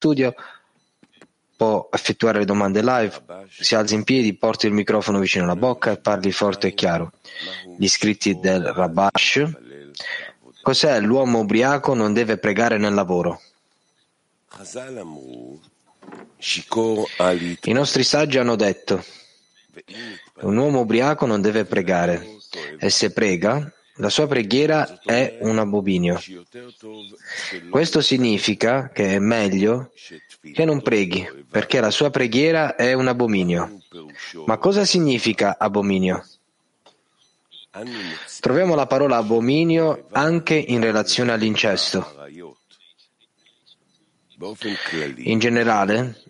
studio può effettuare le domande live, si alzi in piedi, porti il microfono vicino alla bocca e parli forte e chiaro. Gli scritti del Rabash. Cos'è l'uomo ubriaco non deve pregare nel lavoro? I nostri saggi hanno detto un uomo ubriaco non deve pregare e se prega la sua preghiera è un abominio. Questo significa che è meglio che non preghi, perché la sua preghiera è un abominio. Ma cosa significa abominio? Troviamo la parola abominio anche in relazione all'incesto. In generale,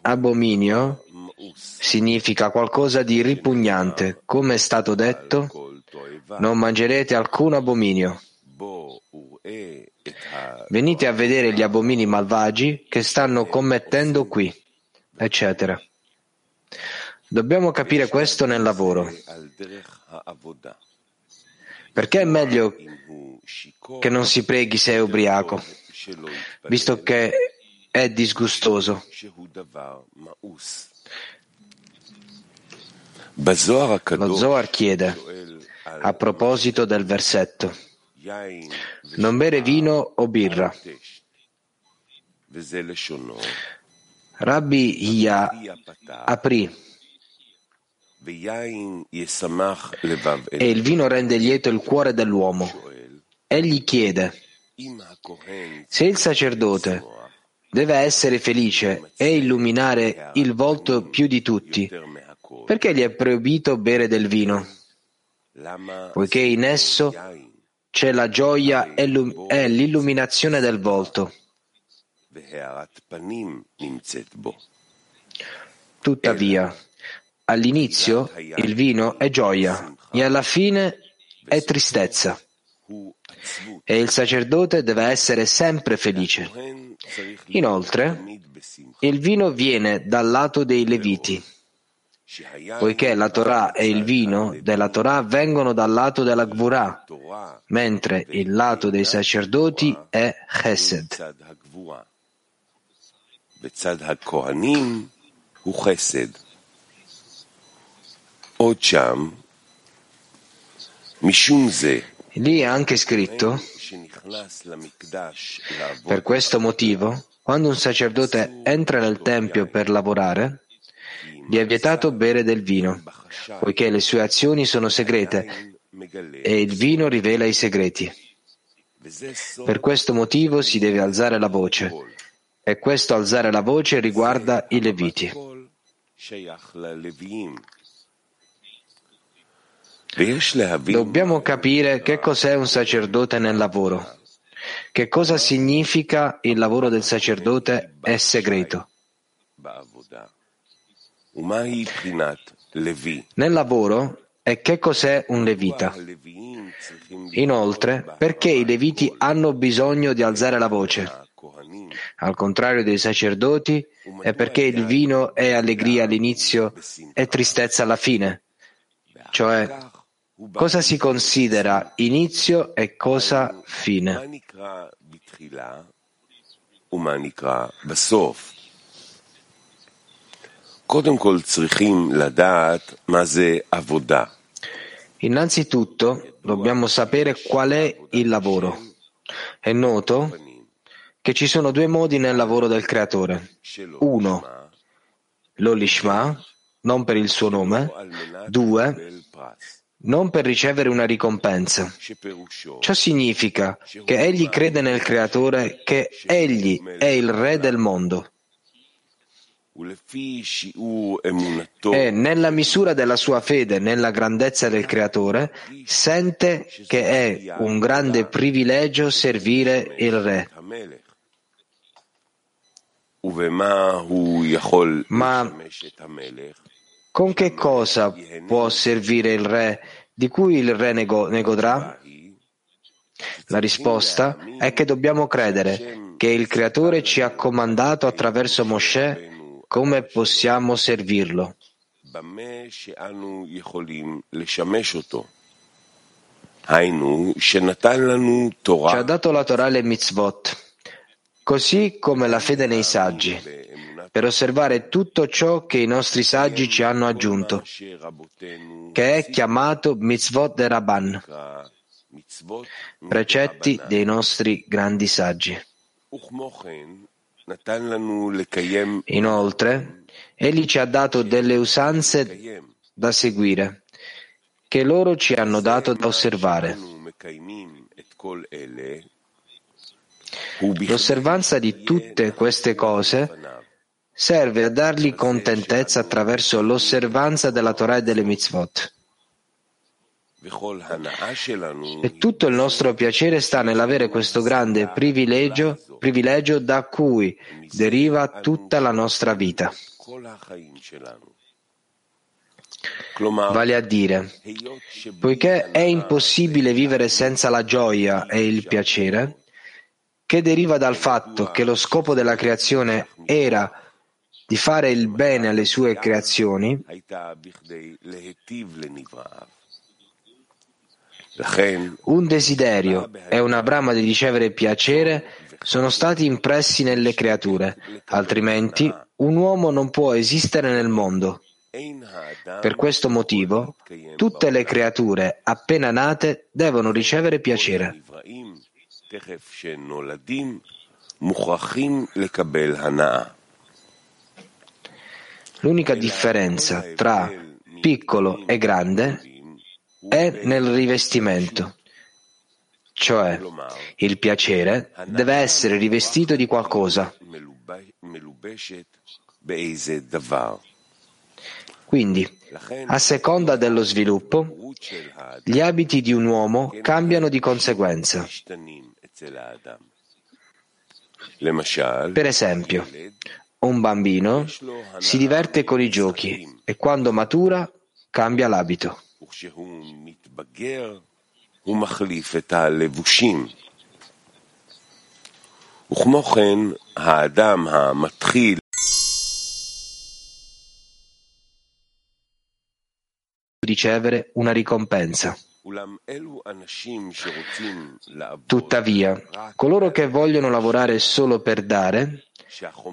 abominio significa qualcosa di ripugnante, come è stato detto, non mangerete alcun abominio. Venite a vedere gli abomini malvagi che stanno commettendo qui, eccetera. Dobbiamo capire questo nel lavoro. Perché è meglio che non si preghi se è ubriaco, visto che è disgustoso? Lo Zohar chiede a proposito del versetto. Non bere vino o birra. Rabbi Hia aprì e il vino rende lieto il cuore dell'uomo. Egli chiede se il sacerdote deve essere felice e illuminare il volto più di tutti, perché gli è proibito bere del vino? Poiché in esso c'è la gioia e l'illuminazione del volto. Tuttavia, all'inizio il vino è gioia e alla fine è tristezza. E il sacerdote deve essere sempre felice. Inoltre, il vino viene dal lato dei leviti poiché la Torah e il vino della Torah vengono dal lato della Gvurah, mentre il lato dei sacerdoti è Chesed. Lì è anche scritto, per questo motivo, quando un sacerdote entra nel Tempio per lavorare, gli è vietato bere del vino, poiché le sue azioni sono segrete e il vino rivela i segreti. Per questo motivo si deve alzare la voce e questo alzare la voce riguarda i Leviti. Dobbiamo capire che cos'è un sacerdote nel lavoro. Che cosa significa il lavoro del sacerdote è segreto. Nel lavoro è che cos'è un levita. Inoltre, perché i leviti hanno bisogno di alzare la voce? Al contrario dei sacerdoti, è perché il vino è allegria all'inizio e tristezza alla fine. Cioè, cosa si considera inizio e cosa fine. Innanzitutto dobbiamo sapere qual è il lavoro. È noto che ci sono due modi nel lavoro del creatore. Uno, l'olishma, non per il suo nome. Due, non per ricevere una ricompensa. Ciò significa che egli crede nel creatore, che egli è il re del mondo. E nella misura della sua fede nella grandezza del Creatore, sente che è un grande privilegio servire il Re. Ma con che cosa può servire il Re di cui il Re ne, godrà? La risposta è che dobbiamo credere che il Creatore ci ha comandato attraverso Mosè come possiamo servirlo? Ci ha dato la Torah e le mitzvot. così come la fede nei saggi, per osservare tutto ciò che i nostri saggi ci hanno aggiunto, che è chiamato mitzvot de Rabban, precetti dei nostri grandi saggi. Inoltre, egli ci ha dato delle usanze da seguire, che loro ci hanno dato da osservare. L'osservanza di tutte queste cose serve a dargli contentezza attraverso l'osservanza della Torah e delle mitzvot. E tutto il nostro piacere sta nell'avere questo grande privilegio, privilegio da cui deriva tutta la nostra vita. Vale a dire, poiché è impossibile vivere senza la gioia e il piacere, che deriva dal fatto che lo scopo della creazione era di fare il bene alle sue creazioni, un desiderio e una brama di ricevere piacere sono stati impressi nelle creature, altrimenti un uomo non può esistere nel mondo. Per questo motivo, tutte le creature appena nate devono ricevere piacere. L'unica differenza tra piccolo e grande è nel rivestimento, cioè il piacere deve essere rivestito di qualcosa. Quindi, a seconda dello sviluppo, gli abiti di un uomo cambiano di conseguenza. Per esempio, un bambino si diverte con i giochi e quando matura cambia l'abito. וכמו כן, האדם המתחיל ricevere una ricompensa. Tuttavia, coloro che vogliono lavorare solo per dare,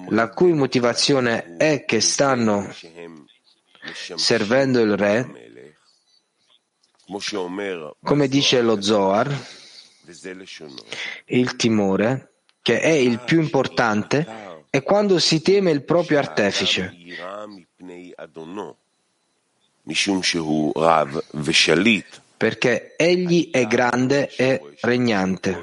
la cui motivazione è che stanno servendo il re, come dice lo Zohar, il timore, che è il più importante, è quando si teme il proprio artefice. Perché egli è grande e regnante.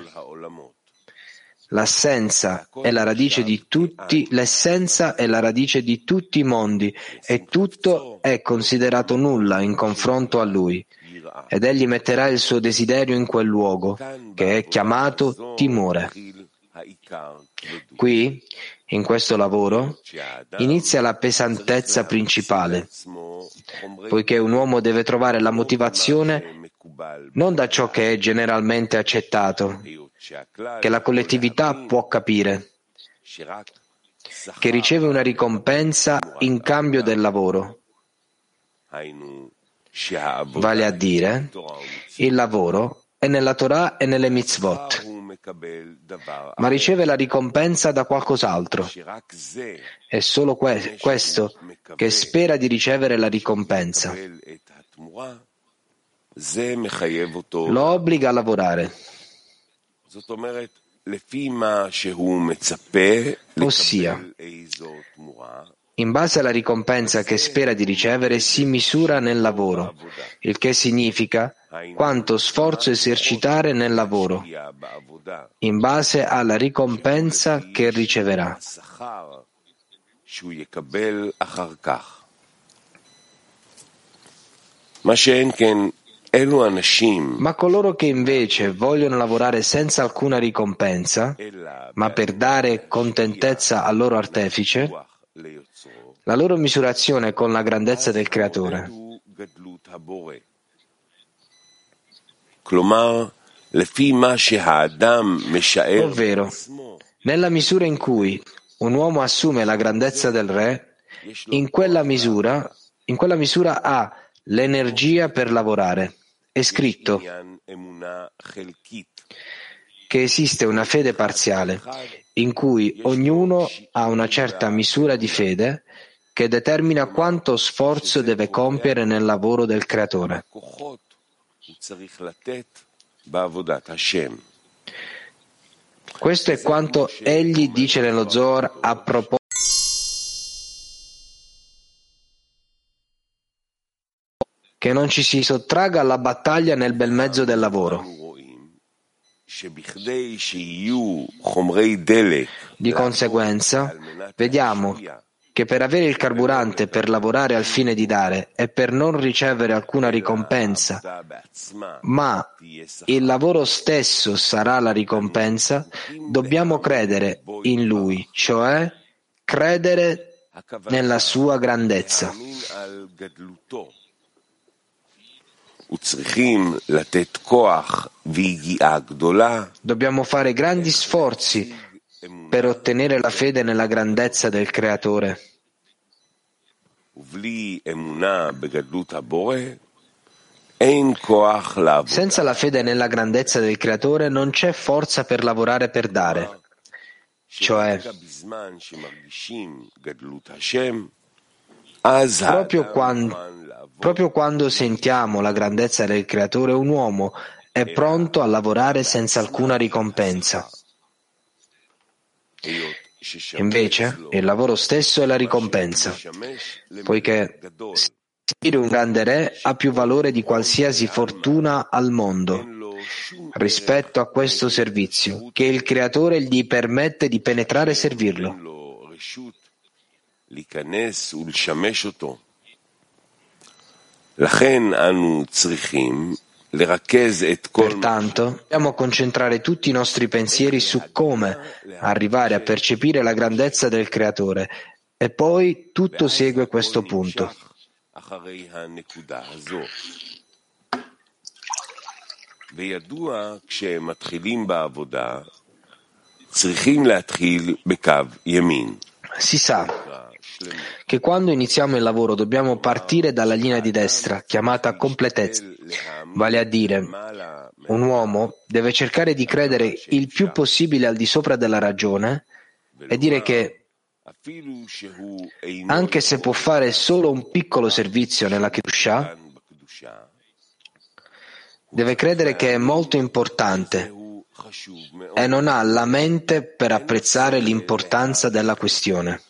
L'essenza è la radice di tutti, l'essenza è la radice di tutti i mondi e tutto è considerato nulla in confronto a lui. Ed egli metterà il suo desiderio in quel luogo, che è chiamato timore. Qui, in questo lavoro, inizia la pesantezza principale, poiché un uomo deve trovare la motivazione non da ciò che è generalmente accettato, che la collettività può capire, che riceve una ricompensa in cambio del lavoro. Vale a dire, il lavoro è nella Torah e nelle mitzvot ma riceve la ricompensa da qualcos'altro. È solo que- questo che spera di ricevere la ricompensa. Lo obbliga a lavorare. Ossia, in base alla ricompensa che spera di ricevere si misura nel lavoro, il che significa quanto sforzo esercitare nel lavoro, in base alla ricompensa che riceverà. Ma coloro che invece vogliono lavorare senza alcuna ricompensa, ma per dare contentezza al loro artefice, la loro misurazione con la grandezza del Creatore. Ovvero, nella misura in cui un uomo assume la grandezza del Re, in quella misura, in quella misura ha l'energia per lavorare. È scritto che esiste una fede parziale in cui ognuno ha una certa misura di fede che determina quanto sforzo deve compiere nel lavoro del Creatore. Questo è quanto egli dice nello Zohar a proposito che non ci si sottragga alla battaglia nel bel mezzo del lavoro. Di conseguenza, vediamo che per avere il carburante per lavorare al fine di dare e per non ricevere alcuna ricompensa, ma il lavoro stesso sarà la ricompensa, dobbiamo credere in lui, cioè credere nella sua grandezza. Dobbiamo fare grandi sforzi per ottenere la fede nella grandezza del Creatore. Senza la fede nella grandezza del Creatore non c'è forza per lavorare per dare. Cioè, proprio quando, proprio quando sentiamo la grandezza del Creatore, un uomo è pronto a lavorare senza alcuna ricompensa. Invece, il lavoro stesso è la ricompensa, poiché servire un grande re ha più valore di qualsiasi fortuna al mondo rispetto a questo servizio, che il Creatore gli permette di penetrare e servirlo. Pertanto, dobbiamo concentrare tutti i nostri pensieri su come arrivare a percepire la grandezza del Creatore. E poi tutto segue questo punto. Si sa che quando iniziamo il lavoro dobbiamo partire dalla linea di destra, chiamata completezza, vale a dire un uomo deve cercare di credere il più possibile al di sopra della ragione e dire che anche se può fare solo un piccolo servizio nella Kedusha, deve credere che è molto importante e non ha la mente per apprezzare l'importanza della questione.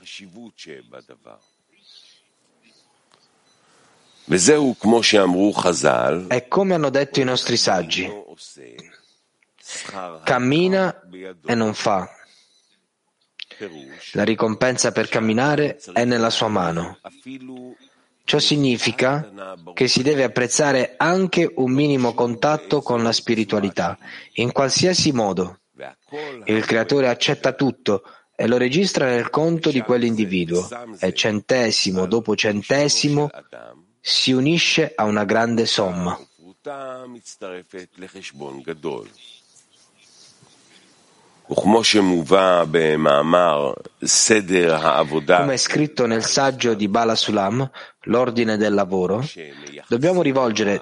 E come hanno detto i nostri saggi, cammina e non fa. La ricompensa per camminare è nella sua mano. Ciò significa che si deve apprezzare anche un minimo contatto con la spiritualità, in qualsiasi modo. Il creatore accetta tutto e lo registra nel conto di quell'individuo e centesimo dopo centesimo si unisce a una grande somma. Come è scritto nel saggio di Bala Sulam, l'ordine del lavoro, dobbiamo rivolgere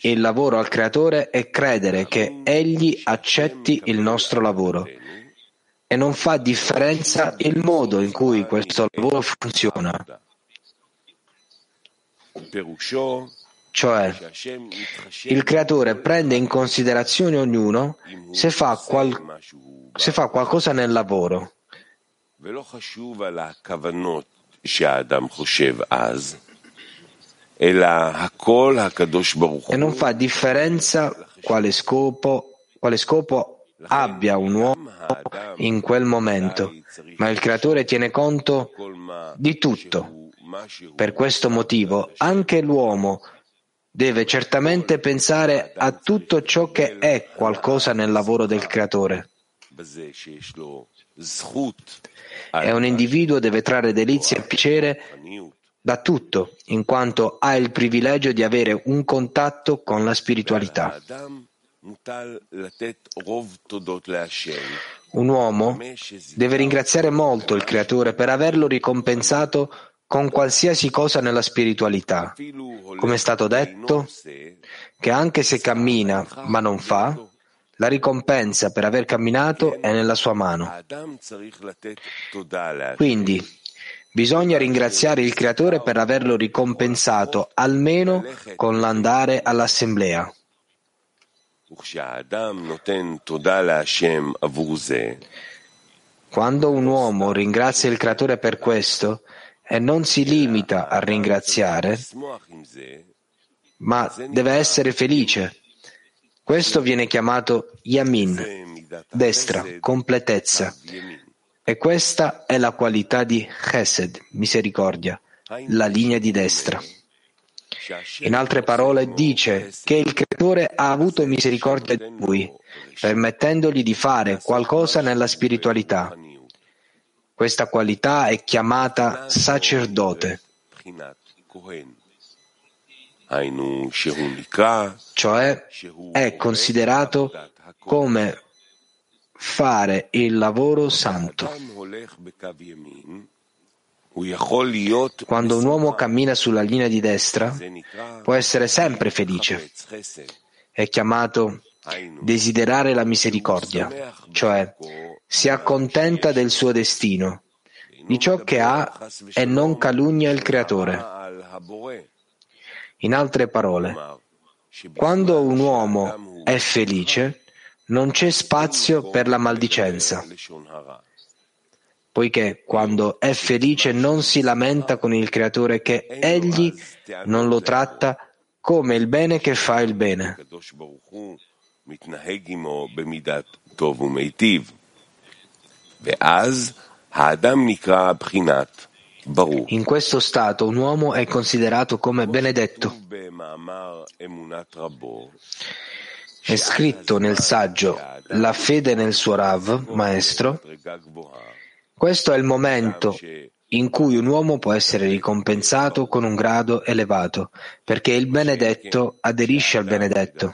il lavoro al Creatore e credere che Egli accetti il nostro lavoro. E non fa differenza il modo in cui questo lavoro funziona. Cioè, il creatore prende in considerazione ognuno se fa, qual- se fa qualcosa nel lavoro. E non fa differenza quale scopo, quale scopo abbia un uomo in quel momento, ma il creatore tiene conto di tutto. Per questo motivo anche l'uomo deve certamente pensare a tutto ciò che è qualcosa nel lavoro del creatore. E un individuo deve trarre delizia e piacere da tutto, in quanto ha il privilegio di avere un contatto con la spiritualità. Un uomo deve ringraziare molto il Creatore per averlo ricompensato con qualsiasi cosa nella spiritualità. Come è stato detto, che anche se cammina ma non fa, La ricompensa per aver camminato è nella sua mano. Quindi, bisogna ringraziare il Creatore per averlo ricompensato almeno con l'andare all'assemblea. Quando un uomo ringrazia il Creatore per questo e non si limita a ringraziare, ma deve essere felice questo viene chiamato Yamin, destra, completezza. E questa è la qualità di Chesed, misericordia, la linea di destra. In altre parole dice che il Creatore ha avuto misericordia di lui, permettendogli di fare qualcosa nella spiritualità. Questa qualità è chiamata sacerdote cioè è considerato come fare il lavoro santo. Quando un uomo cammina sulla linea di destra, può essere sempre felice. È chiamato desiderare la misericordia, cioè si accontenta del suo destino, di ciò che ha e non calunnia il Creatore. In altre parole, quando un uomo è felice, non c'è spazio per la maldicenza, poiché quando è felice non si lamenta con il Creatore che egli non lo tratta come il bene che fa il bene. ואז האדם נקרא בחינת in questo stato un uomo è considerato come benedetto. È scritto nel saggio La fede nel suo Rav, maestro. Questo è il momento in cui un uomo può essere ricompensato con un grado elevato, perché il benedetto aderisce al benedetto.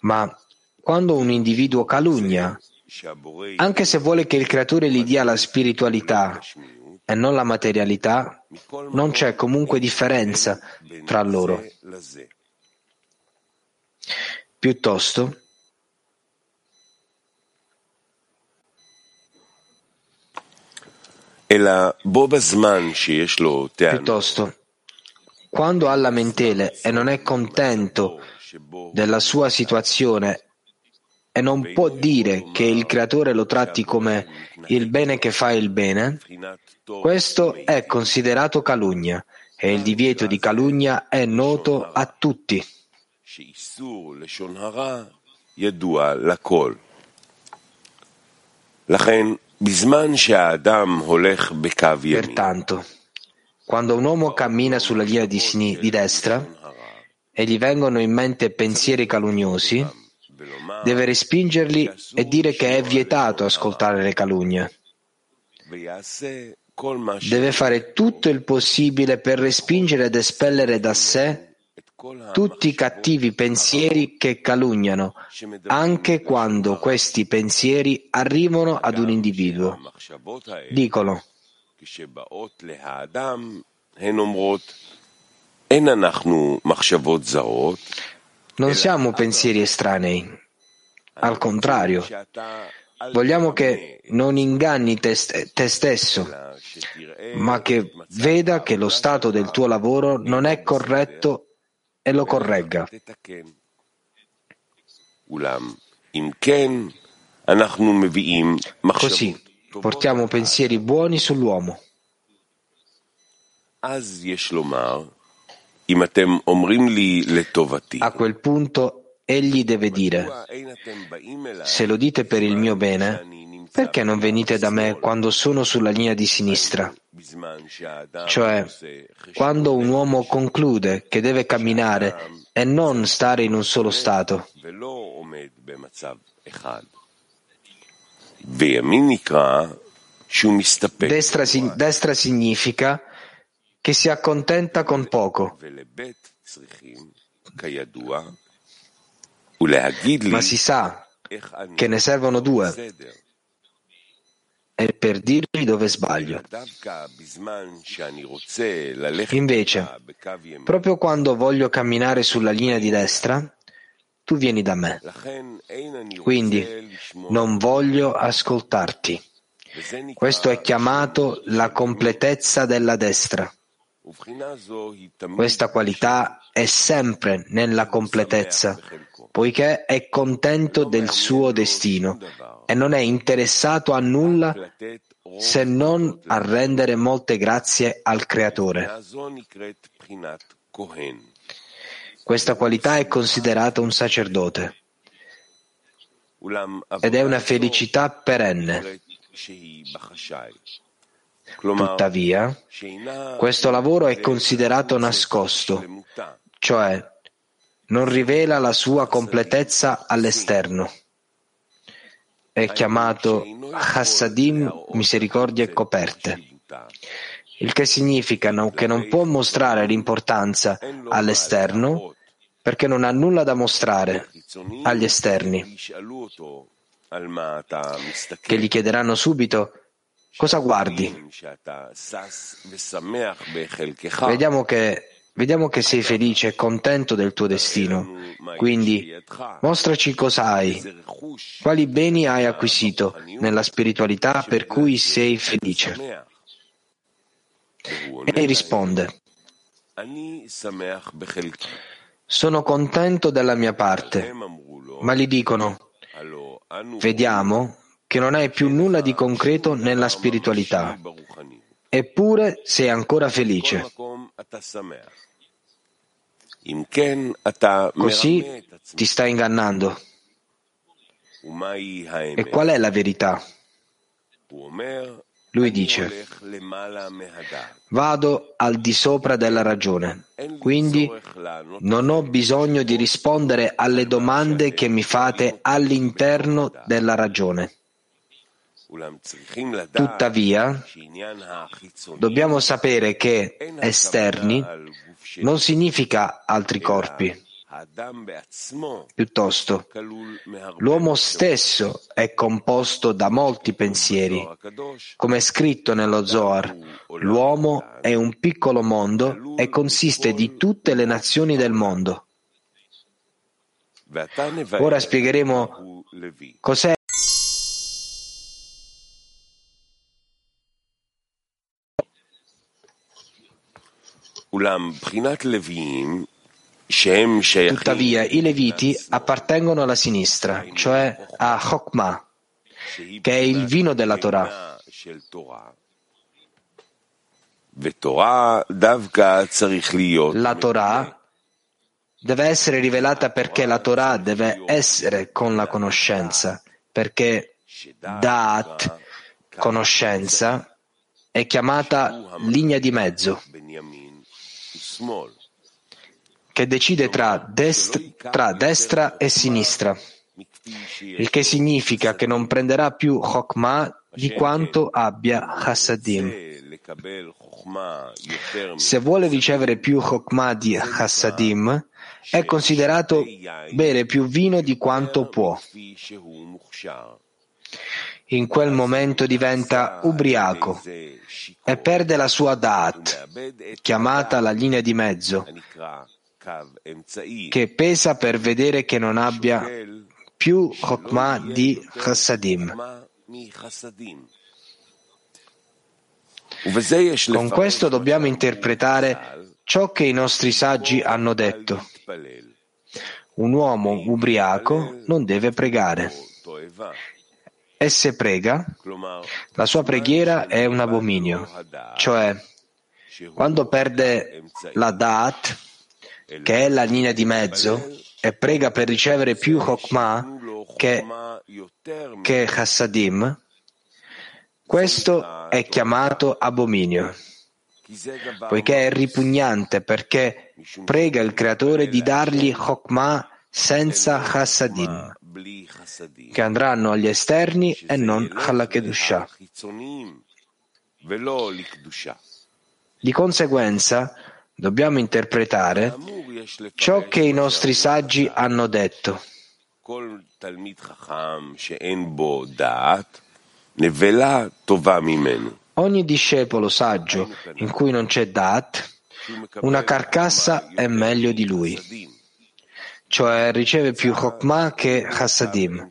Ma quando un individuo calunnia, anche se vuole che il creatore gli dia la spiritualità, e non la materialità, non c'è comunque differenza tra loro. Piuttosto, Piuttosto, quando ha lamentele e non è contento della sua situazione e non può dire che il creatore lo tratti come il bene che fa il bene, questo è considerato calunnia e il divieto di calunnia è noto a tutti. Pertanto, quando un uomo cammina sulla linea di, sin- di destra e gli vengono in mente pensieri calunnosi, deve respingerli e dire che è vietato ascoltare le calunnie. Deve fare tutto il possibile per respingere ed espellere da sé tutti i cattivi pensieri che calunniano, anche quando questi pensieri arrivano ad un individuo. Dicono, non siamo pensieri estranei, al contrario, vogliamo che non inganni te, te stesso, ma che veda che lo stato del tuo lavoro non è corretto e lo corregga. Così portiamo pensieri buoni sull'uomo. A quel punto egli deve dire, se lo dite per il mio bene, perché non venite da me quando sono sulla linea di sinistra? Cioè, quando un uomo conclude che deve camminare e non stare in un solo stato. Destra, destra significa che si accontenta con poco. Ma si sa che ne servono due e per dirgli dove sbaglio. Invece, proprio quando voglio camminare sulla linea di destra, tu vieni da me. Quindi non voglio ascoltarti. Questo è chiamato la completezza della destra. Questa qualità è sempre nella completezza, poiché è contento del suo destino e non è interessato a nulla se non a rendere molte grazie al Creatore. Questa qualità è considerata un sacerdote ed è una felicità perenne. Tuttavia, questo lavoro è considerato nascosto, cioè non rivela la sua completezza all'esterno. È chiamato Hassadim, misericordie coperte, il che significa che non può mostrare l'importanza all'esterno perché non ha nulla da mostrare agli esterni, che gli chiederanno subito Cosa guardi? Vediamo che, vediamo che sei felice e contento del tuo destino. Quindi mostraci cosa hai, quali beni hai acquisito nella spiritualità per cui sei felice. E risponde, sono contento della mia parte, ma gli dicono, vediamo che non hai più nulla di concreto nella spiritualità, eppure sei ancora felice. Così ti stai ingannando. E qual è la verità? Lui dice, vado al di sopra della ragione, quindi non ho bisogno di rispondere alle domande che mi fate all'interno della ragione. Tuttavia, dobbiamo sapere che esterni non significa altri corpi. Piuttosto, l'uomo stesso è composto da molti pensieri. Come è scritto nello Zohar, l'uomo è un piccolo mondo e consiste di tutte le nazioni del mondo. Ora spiegheremo cos'è Tuttavia i Leviti appartengono alla sinistra, cioè a Chokmah, che è il vino della Torah. La Torah deve essere rivelata perché la Torah deve essere con la conoscenza, perché Da'at, conoscenza, è chiamata linea di mezzo che decide tra, dest- tra destra e sinistra, il che significa che non prenderà più Chokmah di quanto abbia Hassadim. Se vuole ricevere più Chokmah di Hassadim, è considerato bere più vino di quanto può. In quel momento diventa ubriaco e perde la sua Da'at, chiamata la linea di mezzo, che pesa per vedere che non abbia più Chokmah di Chassadim. Con questo dobbiamo interpretare ciò che i nostri saggi hanno detto. Un uomo ubriaco non deve pregare. E se prega, la sua preghiera è un abominio, cioè quando perde la Da'at, che è la linea di mezzo, e prega per ricevere più Chokmah che, che Hassadim, questo è chiamato abominio, poiché è ripugnante perché prega il creatore di dargli Chokmah senza Hassadim, che andranno agli esterni e non alla Kedusha. Di conseguenza, dobbiamo interpretare ciò che i nostri saggi hanno detto. Ogni discepolo saggio in cui non c'è Dat, una carcassa è meglio di lui. Cioè riceve più Chokmah che Chassadim.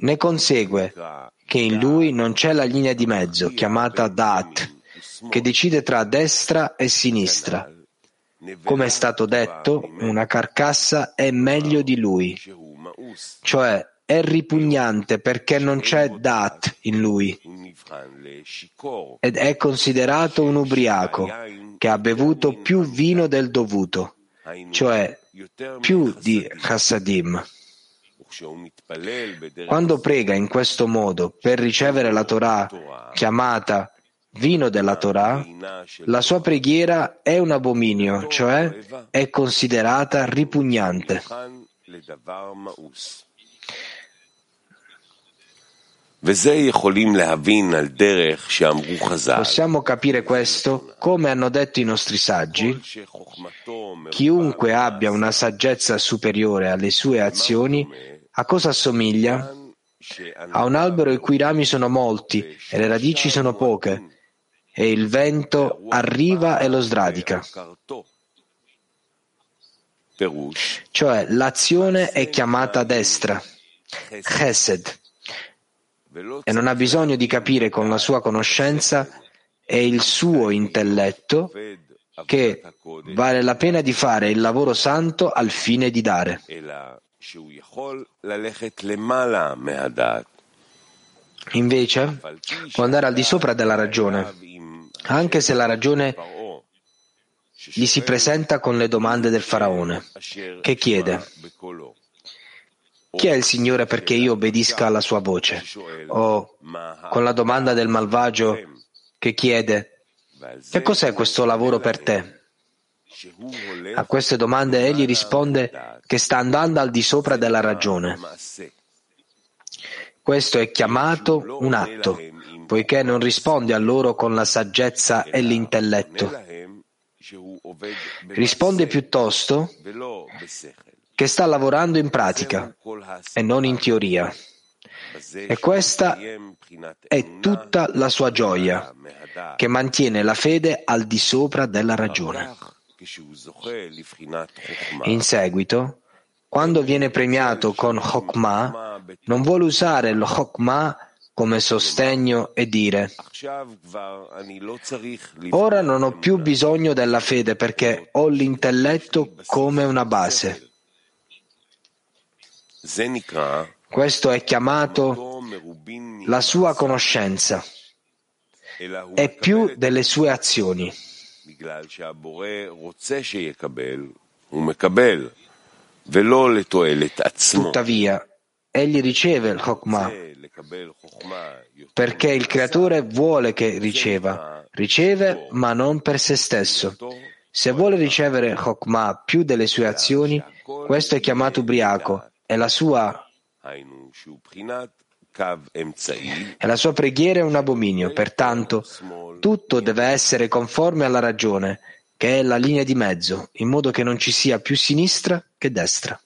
Ne consegue che in lui non c'è la linea di mezzo, chiamata Da'at, che decide tra destra e sinistra. Come è stato detto, una carcassa è meglio di lui, cioè è ripugnante perché non c'è Dat in lui ed è considerato un ubriaco che ha bevuto più vino del dovuto, cioè più di Chassadim. Quando prega in questo modo per ricevere la Torah chiamata vino della Torah, la sua preghiera è un abominio, cioè è considerata ripugnante. Possiamo capire questo? Come hanno detto i nostri saggi. Chiunque abbia una saggezza superiore alle sue azioni, a cosa assomiglia? A un albero i cui rami sono molti e le radici sono poche, e il vento arriva e lo sradica. Cioè l'azione è chiamata destra, chesed, e non ha bisogno di capire con la sua conoscenza e il suo intelletto che vale la pena di fare il lavoro santo al fine di dare. Invece può andare al di sopra della ragione, anche se la ragione gli si presenta con le domande del faraone, che chiede chi è il Signore perché io obbedisca alla sua voce? O con la domanda del malvagio che chiede che cos'è questo lavoro per te? A queste domande egli risponde che sta andando al di sopra della ragione. Questo è chiamato un atto, poiché non risponde a loro con la saggezza e l'intelletto. Risponde piuttosto che sta lavorando in pratica e non in teoria. E questa è tutta la sua gioia, che mantiene la fede al di sopra della ragione. In seguito, quando viene premiato con Chokmah, non vuole usare il Chokmah come sostegno e dire ora non ho più bisogno della fede perché ho l'intelletto come una base. Questo è chiamato la sua conoscenza è più delle sue azioni. Tuttavia, egli riceve il Chokmah perché il creatore vuole che riceva, riceve ma non per se stesso. Se vuole ricevere Chokmah più delle sue azioni, questo è chiamato ubriaco e la sua e la sua preghiera è un abominio, pertanto tutto deve essere conforme alla ragione, che è la linea di mezzo, in modo che non ci sia più sinistra che destra.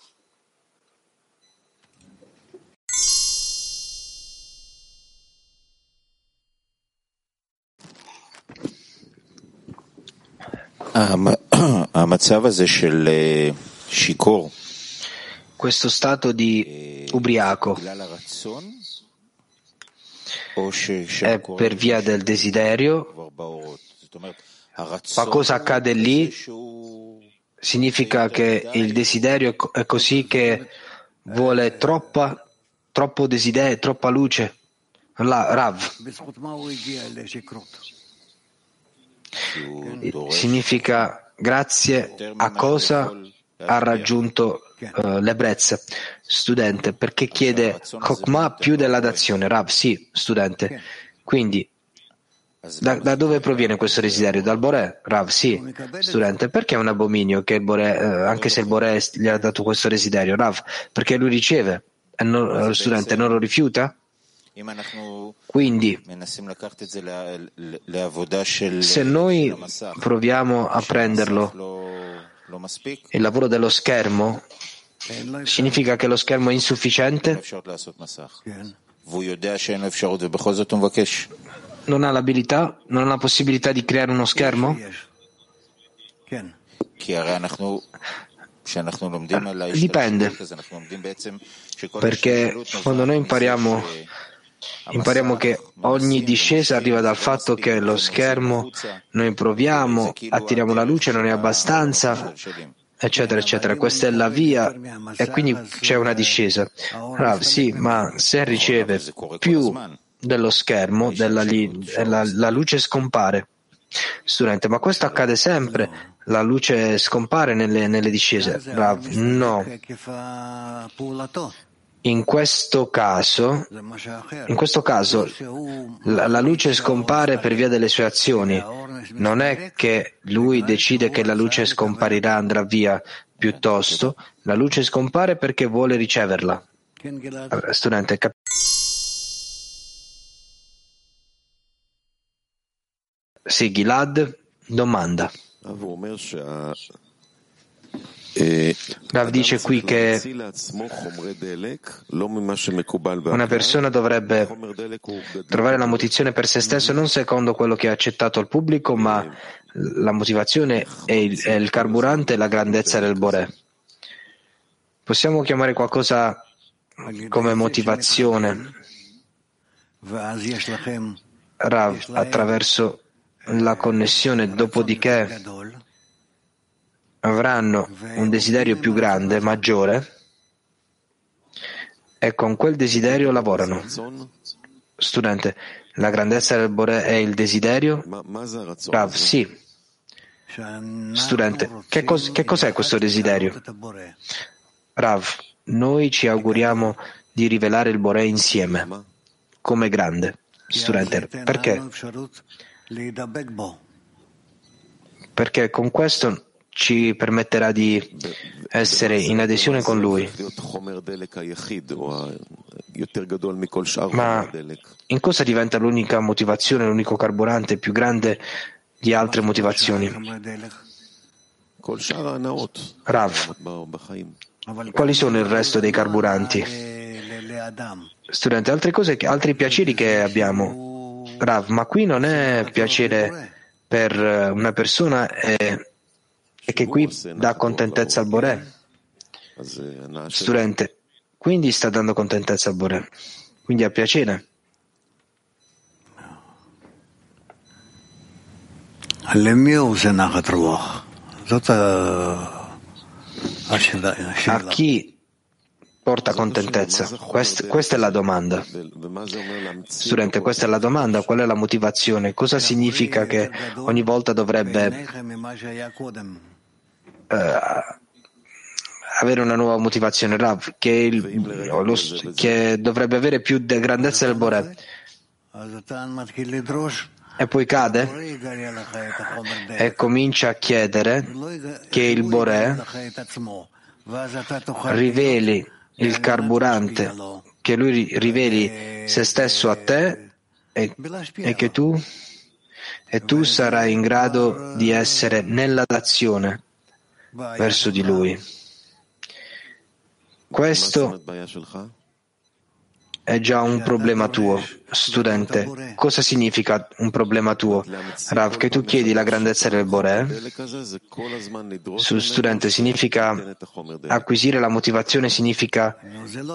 המצב הזה של שיכור questo stato di ubriaco è per via del desiderio, ma cosa accade lì? Significa che il desiderio è così che vuole troppa, troppo desiderio, troppa luce. La, Rav. Significa grazie a cosa ha raggiunto uh, l'ebbrezza. Studente, perché chiede Chokmah più della dazione? Rav, sì, studente. Quindi, da, da, dove proviene questo desiderio? Dal Boré? Rav, sì, studente. Perché è un abominio che il Boré, eh, anche se il Boré gli ha dato questo desiderio? Rav, perché lui riceve e non, lo eh, studente non lo rifiuta? Quindi, se noi proviamo a prenderlo il lavoro dello schermo significa che lo schermo è insufficiente? Non ha l'abilità, non ha la possibilità di creare uno schermo? Dipende, perché quando noi impariamo, impariamo che ogni discesa arriva dal fatto che lo schermo noi proviamo, attiriamo la luce, non è abbastanza, eccetera, eccetera. Questa è la via e quindi c'è una discesa. Rav, sì, ma se riceve più dello schermo, della, la, la luce scompare. Studente, ma questo accade sempre. La luce scompare nelle, nelle discese. Rav, no. In questo caso, in questo caso la, la, luce scompare per via delle sue azioni. Non è che lui decide che la luce scomparirà, andrà via, piuttosto la luce scompare perché vuole riceverla. Studente, cap- Sì, Gilad domanda. Rav dice qui che una persona dovrebbe trovare la motivazione per se stesso non secondo quello che ha accettato il pubblico, ma la motivazione è il, è il carburante e la grandezza del Boré. Possiamo chiamare qualcosa come motivazione. Rav, attraverso la connessione, dopodiché avranno un desiderio più grande, maggiore, e con quel desiderio lavorano. Studente, la grandezza del Bore è il desiderio? Rav, sì. Studente, che, cos- che cos'è questo desiderio? Rav, noi ci auguriamo di rivelare il Bore insieme, come grande. Studente, perché? Perché con questo ci permetterà di essere in adesione con Lui. Ma in cosa diventa l'unica motivazione, l'unico carburante più grande di altre motivazioni? Rav, quali sono il resto dei carburanti? Studente, altre cose, altri piaceri che abbiamo. Rav, ma qui non è piacere per una persona, è e che qui dà contentezza al Boré. Studente, quindi sta dando contentezza al Boré, quindi ha piacere. A chi porta contentezza? Questa, questa, è la domanda. Studente, questa è la domanda. Qual è la motivazione? Cosa significa che ogni volta dovrebbe avere una nuova motivazione, Rav, che, il, lo, che dovrebbe avere più de grandezza del Bore. E poi cade e comincia a chiedere che il Bore riveli il carburante, che lui riveli se stesso a te e, e che tu, e tu sarai in grado di essere nella d'azione verso di lui. Questo è già un problema tuo, studente. Cosa significa un problema tuo? Rav, che tu chiedi la grandezza del Boré? Su studente significa acquisire la motivazione, significa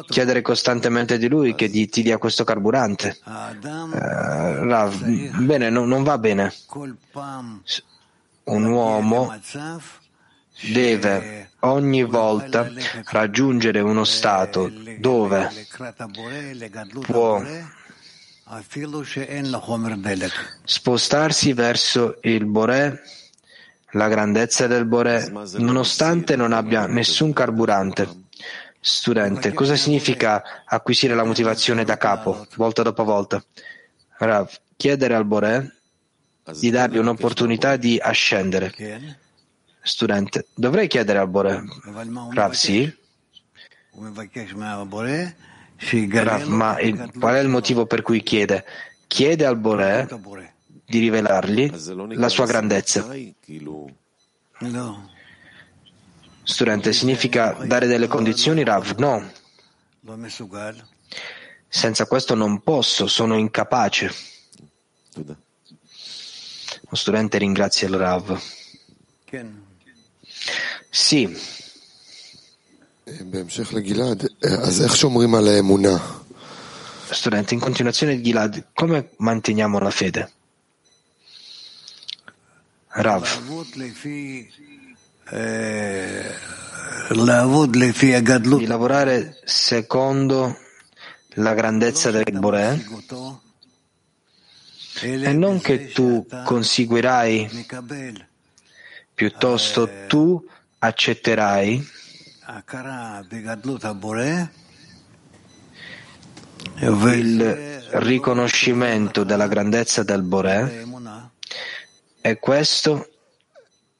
chiedere costantemente di lui che ti dia questo carburante. Uh, Rav, bene, no, non va bene. Un uomo deve ogni volta raggiungere uno stato dove può spostarsi verso il Boré, la grandezza del Boré, nonostante non abbia nessun carburante. Studente, cosa significa acquisire la motivazione da capo, volta dopo volta? Rav, chiedere al Boré di dargli un'opportunità di ascendere. Studente, dovrei chiedere al Bore. Rav, sì. Rav, ma il, qual è il motivo per cui chiede? Chiede al Bore di rivelargli la sua grandezza. Studente, significa dare delle condizioni, Rav? No. Senza questo non posso, sono incapace. Lo studente ringrazia il Rav. Sì, Studente, in continuazione di Gilad, come manteniamo la fede? Rav. Di lavorare secondo la grandezza del Boré e non che tu conseguirai, piuttosto tu accetterai? Il riconoscimento della grandezza del Boré. E questo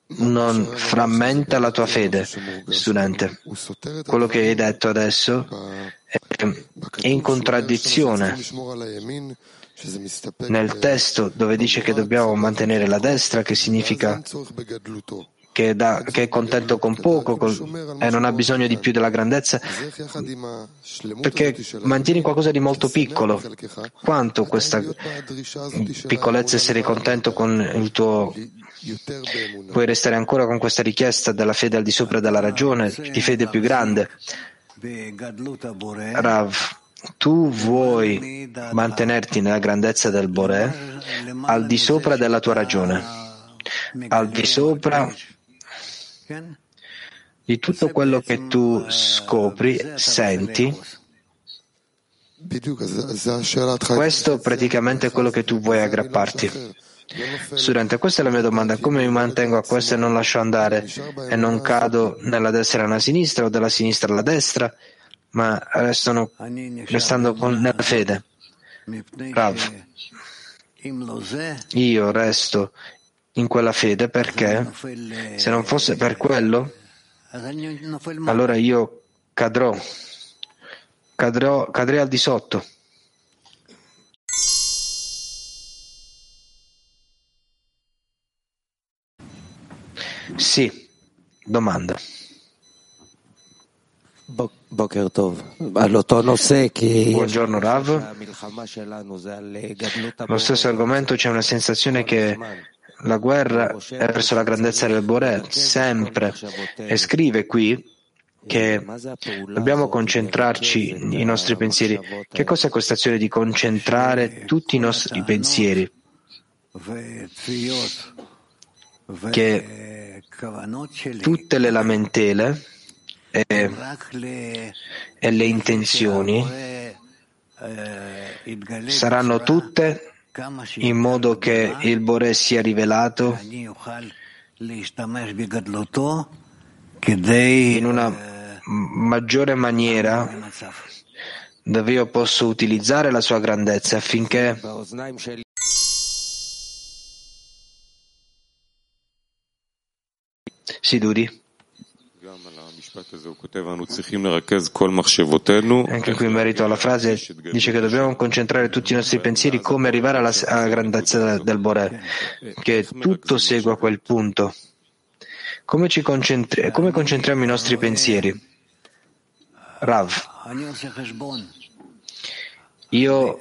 non frammenta la tua fede, studente. Quello che hai detto adesso è in contraddizione nel testo dove dice che dobbiamo mantenere la destra, che significa che, da, che, è contento con poco col, e non ha bisogno di più della grandezza, perché mantieni qualcosa di molto piccolo. Quanto questa piccolezza essere contento con il tuo... Puoi restare ancora con questa richiesta della fede al di sopra della ragione, di fede più grande. Rav, tu vuoi mantenerti nella grandezza del Boré al di sopra della tua ragione, al di sopra di tutto quello che tu scopri, senti. Questo praticamente è quello che tu vuoi aggrapparti. Studente, questa è la mia domanda. Come mi mantengo a questo e non lascio andare? E non cado nella destra e nella sinistra o dalla sinistra alla destra, ma restano, restando con, nella fede? Rav, io resto in quella fede perché se non fosse per quello, allora io cadrò, cadrò cadrei al di sotto. Sì, domanda. Buongiorno Rav. Lo stesso argomento c'è una sensazione che la guerra è verso la grandezza del Boré, sempre. E scrive qui che dobbiamo concentrarci i nostri pensieri. Che cos'è questa azione di concentrare tutti i nostri pensieri? Che tutte le lamentele e, e le intenzioni saranno tutte in modo che il Bore sia rivelato in una maggiore maniera dove io posso utilizzare la sua grandezza affinché si duri. Anche qui in merito alla frase dice che dobbiamo concentrare tutti i nostri pensieri come arrivare alla, alla grandezza del Bore, che tutto segua quel punto. Come, concentri- come concentriamo i nostri pensieri? Rav, io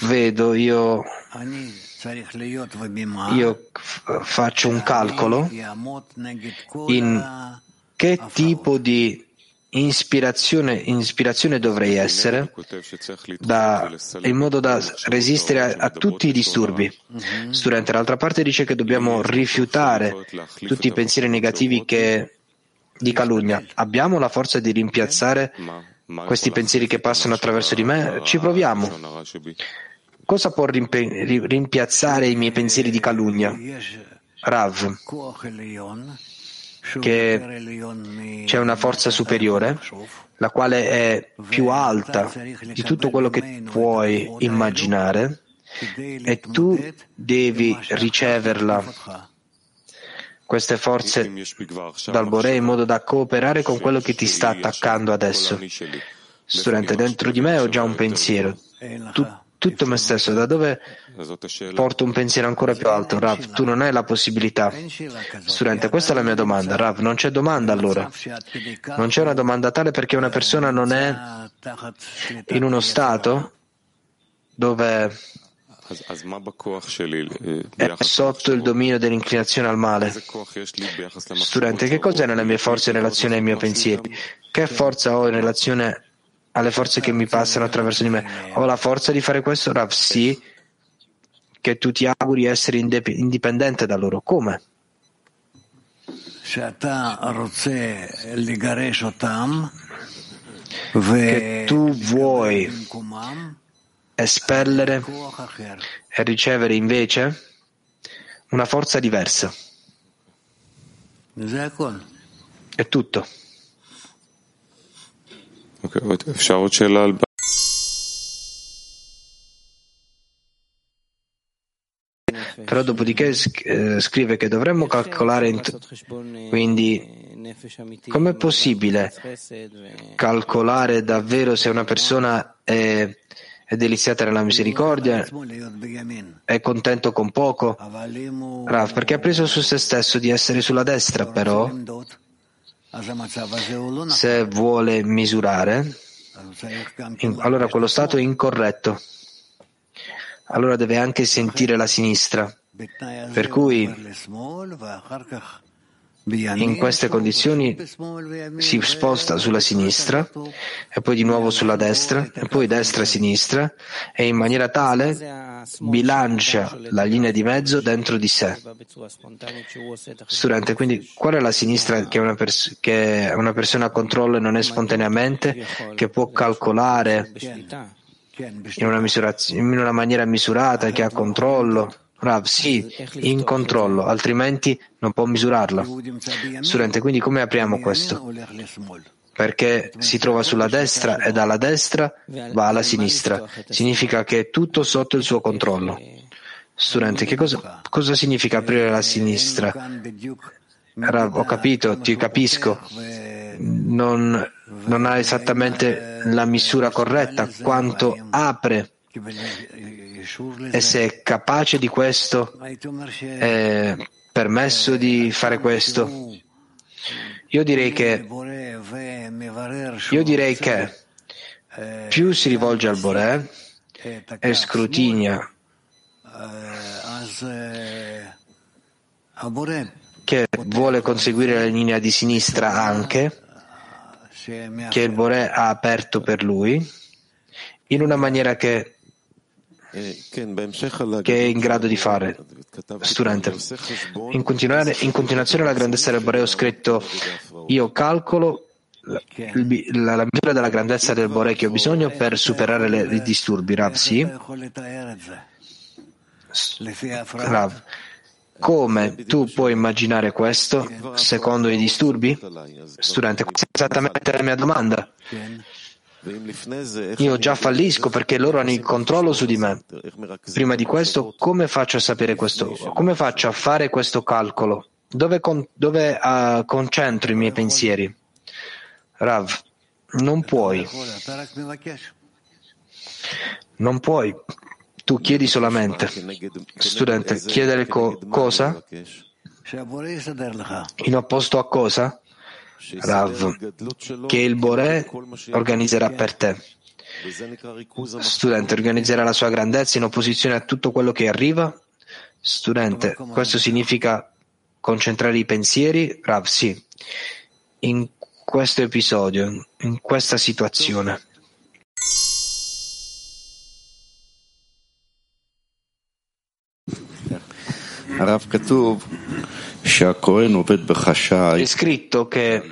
vedo, io io faccio un calcolo in che tipo di ispirazione, ispirazione dovrei essere da, in modo da resistere a, a tutti i disturbi. Studente, l'altra parte dice che dobbiamo rifiutare tutti i pensieri negativi che, di calunnia. Abbiamo la forza di rimpiazzare questi pensieri che passano attraverso di me? Ci proviamo. Cosa può rimpiazzare i miei pensieri di calunnia? Rav, che c'è una forza superiore, la quale è più alta di tutto quello che puoi immaginare e tu devi riceverla queste forze dal Boré in modo da cooperare con quello che ti sta attaccando adesso. Studente, dentro di me ho già un pensiero. Tu tutto me stesso, da dove porto un pensiero ancora più alto? Rav, tu non hai la possibilità. Studente, questa è la mia domanda. Rav, non c'è domanda allora. Non c'è una domanda tale perché una persona non è in uno stato dove è sotto il dominio dell'inclinazione al male. Studente, che cos'è nelle mie forze in relazione ai miei pensieri? Che forza ho in relazione alle forze che mi passano attraverso di me? Ho la forza di fare questo? Rav, sì, che tu ti auguri essere indipendente da loro. Come? Che tu vuoi espellere e ricevere invece una forza diversa. È tutto. Però dopodiché eh, scrive che dovremmo calcolare, quindi com'è possibile calcolare davvero se una persona è è deliziata nella misericordia, è contento con poco. Rav, perché ha preso su se stesso di essere sulla destra, però se vuole misurare, allora quello stato è incorretto. Allora deve anche sentire la sinistra. Per cui in queste condizioni si sposta sulla sinistra e poi di nuovo sulla destra e poi destra-sinistra e in maniera tale bilancia la linea di mezzo dentro di sé. Studente, quindi qual è la sinistra che una, pers- che una persona controlla e non è spontaneamente, che può calcolare in una, in una maniera misurata, che ha controllo? Rav, sì, in controllo, altrimenti non può misurarla. Studente, quindi come apriamo questo? Perché si trova sulla destra e dalla destra va alla sinistra. Significa che è tutto sotto il suo controllo. Studente, che cosa, cosa significa aprire la sinistra? Rav, ho capito, ti capisco. Non, non ha esattamente la misura corretta quanto apre e se è capace di questo, è permesso di fare questo. Io direi che, io direi che più si rivolge al Boré e scrutinia che vuole conseguire la linea di sinistra anche, che il Boré ha aperto per lui, in una maniera che che è in grado di fare. Studente, in, in continuazione alla grandezza del Boreo ho scritto io calcolo la, la, misura della grandezza del Bore che ho bisogno per superare le, i disturbi. Rav, sì. Rav, come tu puoi immaginare questo secondo i disturbi? Studente, questa è esattamente la mia domanda. Io già fallisco perché loro hanno il controllo su di me. Prima di questo, come faccio a sapere questo? Come faccio a fare questo calcolo? Dove, con, dove uh, concentro i miei pensieri? Rav, non puoi. Non puoi. Tu chiedi solamente. Studente, chiedere co- cosa? In opposto a cosa? Rav, che il Boré organizzerà per te. Studente, organizzerà la sua grandezza in opposizione a tutto quello che arriva? Studente, questo significa concentrare i pensieri? Rav, sì. In questo episodio, in questa situazione. Rav, è scritto che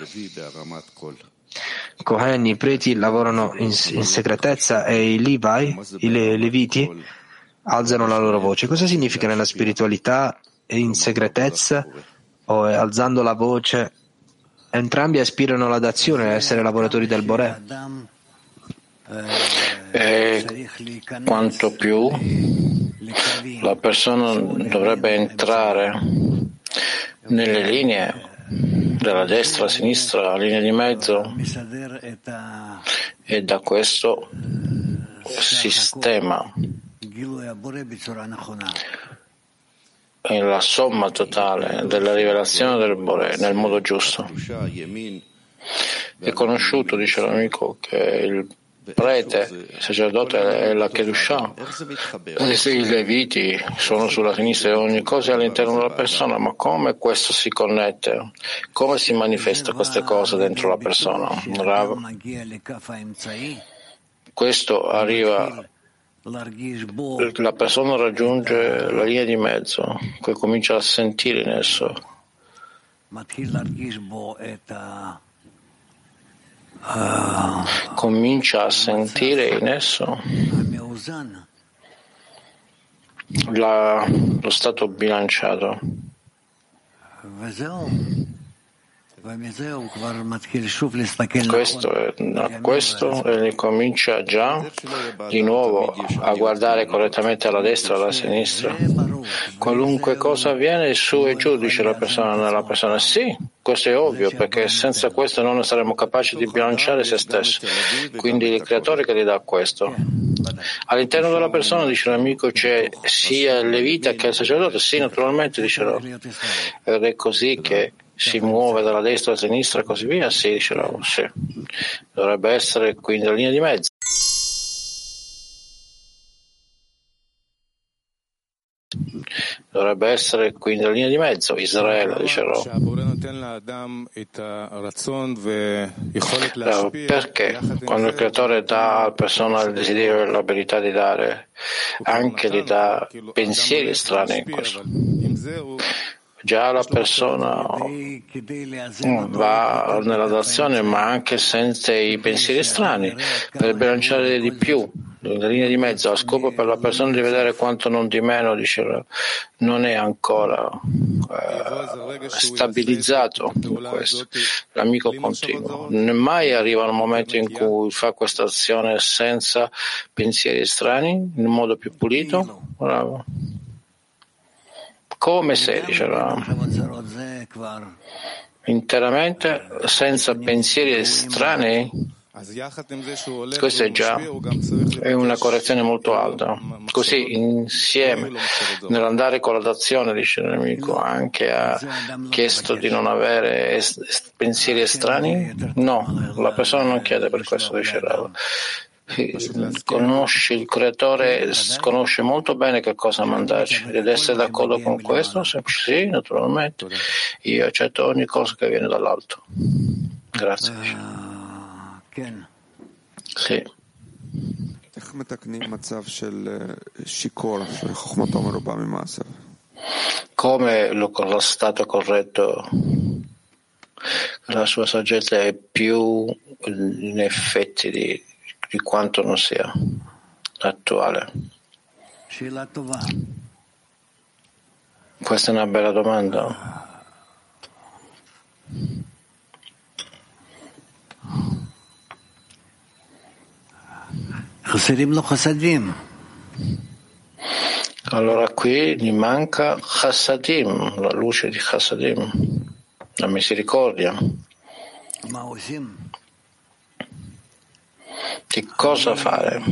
Kohen, i preti lavorano in, in segretezza e i Levi, i le, Leviti, alzano la loro voce. Cosa significa nella spiritualità in segretezza o alzando la voce? Entrambi aspirano all'adazione, a essere lavoratori del Boré. E quanto più la persona dovrebbe entrare nelle linee della destra, sinistra, linea di mezzo e da questo sistema è la somma totale della rivelazione del Bore nel modo giusto. È conosciuto, dice l'amico, che il prete, il sacerdote è la Kedusha, i leviti sono sulla sinistra e ogni cosa è all'interno della persona, ma come questo si connette? Come si manifesta queste cose dentro la persona? Rav? Questo arriva la persona raggiunge la linea di mezzo, poi comincia a sentire in esso. Comincia a sentire in esso la, lo stato bilanciato. Questo, questo e comincia già di nuovo a guardare correttamente alla destra e alla sinistra. Qualunque cosa avviene, su e giù, dice la persona nella persona. Sì, questo è ovvio, perché senza questo non saremo capaci di bilanciare se stesso. Quindi il creatore che gli dà questo. All'interno della persona, dice l'amico, c'è sia il levita che il sacerdote. Sì, naturalmente, dice Ed è così che si muove dalla destra alla sinistra e così via? Sì, dice Rav, sì. Dovrebbe essere quindi la linea di mezzo. Dovrebbe essere quindi la linea di mezzo, Israele, dice Perché quando il creatore dà alla persona il desiderio e l'abilità di dare, anche gli dà pensieri strani in questo? Già la persona va nella dazione ma anche senza i pensieri strani per bilanciare di più la linea di mezzo, lo scopo per la persona di vedere quanto non di meno dice, non è ancora eh, stabilizzato. L'amico continua. Mai arriva un momento in cui fa questa azione senza pensieri strani, in modo più pulito? Bravo come se, diceva, interamente senza pensieri estranei. Questa è già è una correzione molto alta. Così insieme, nell'andare con la dazione, dice il nemico, anche ha chiesto di non avere est- pensieri estranei? No, la persona non chiede per questo, dice Rava conosce il creatore, conosce molto bene che cosa mandarci ed essere d'accordo con questo? Sì, naturalmente. Io accetto ogni cosa che viene dall'alto. Grazie. Sì. Come lo stato corretto la sua saggezza è più in effetti di di quanto non sia attuale? Questa è una bella domanda. Allora qui gli manca Chassadim, la luce di Chassadim, la misericordia. Che cosa fare?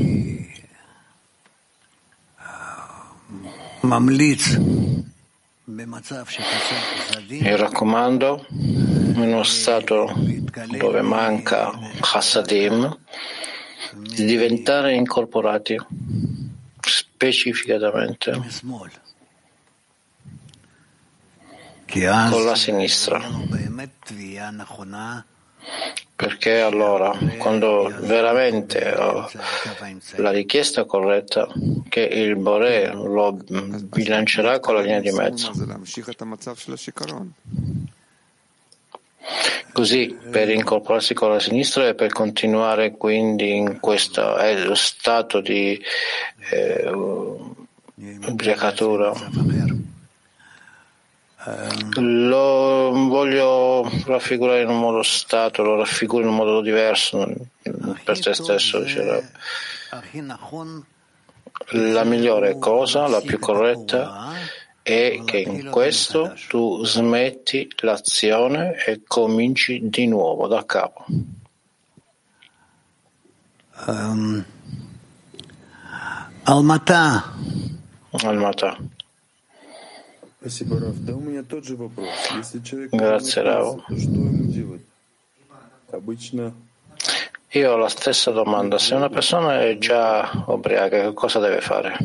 Mi raccomando, in uno stato dove manca Chassadim, di diventare incorporati specificatamente con la sinistra perché allora, quando veramente ho la richiesta corretta, che il Bore lo bilancerà con la linea di mezzo. Così per incorporarsi con la sinistra e per continuare quindi in questo stato di eh, ubriacatura. Lo voglio raffigurare in un modo stato, lo raffiguro in un modo diverso per te stesso. Cioè, la migliore cosa, la più corretta, è che in questo tu smetti l'azione e cominci di nuovo da capo. Um, Almata. Almata. Grazie Rao. Io ho la stessa domanda. Se una persona è già ubriaca, che cosa deve fare?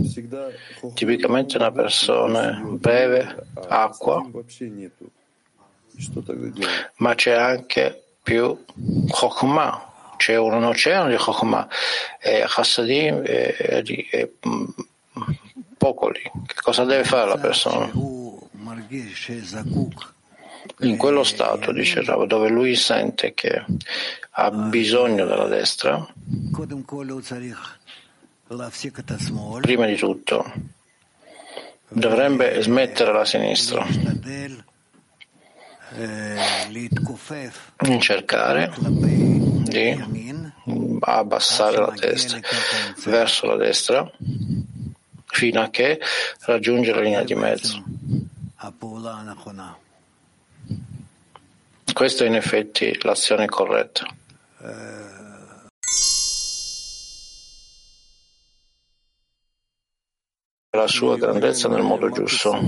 Tipicamente una persona beve acqua, ma c'è anche più Chokhmah, c'è un oceano di Chokhmah, e Chassadim e, e, e popoli. Che cosa deve fare la persona? In quello stato, dice Rav, dove lui sente che ha bisogno della destra, prima di tutto dovrebbe smettere la sinistra. In cercare di abbassare la testa verso la destra fino a che raggiunge la linea di mezzo. Questa è in effetti l'azione corretta. la sua grandezza nel modo giusto.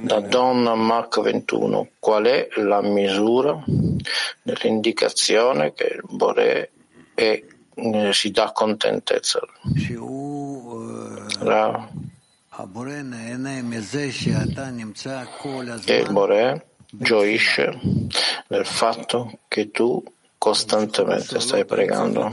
Da Donna Mark 21, qual è la misura dell'indicazione che il Bore è, eh, si dà contentezza? La, e il Bore gioisce nel fatto che tu costantemente stai pregando.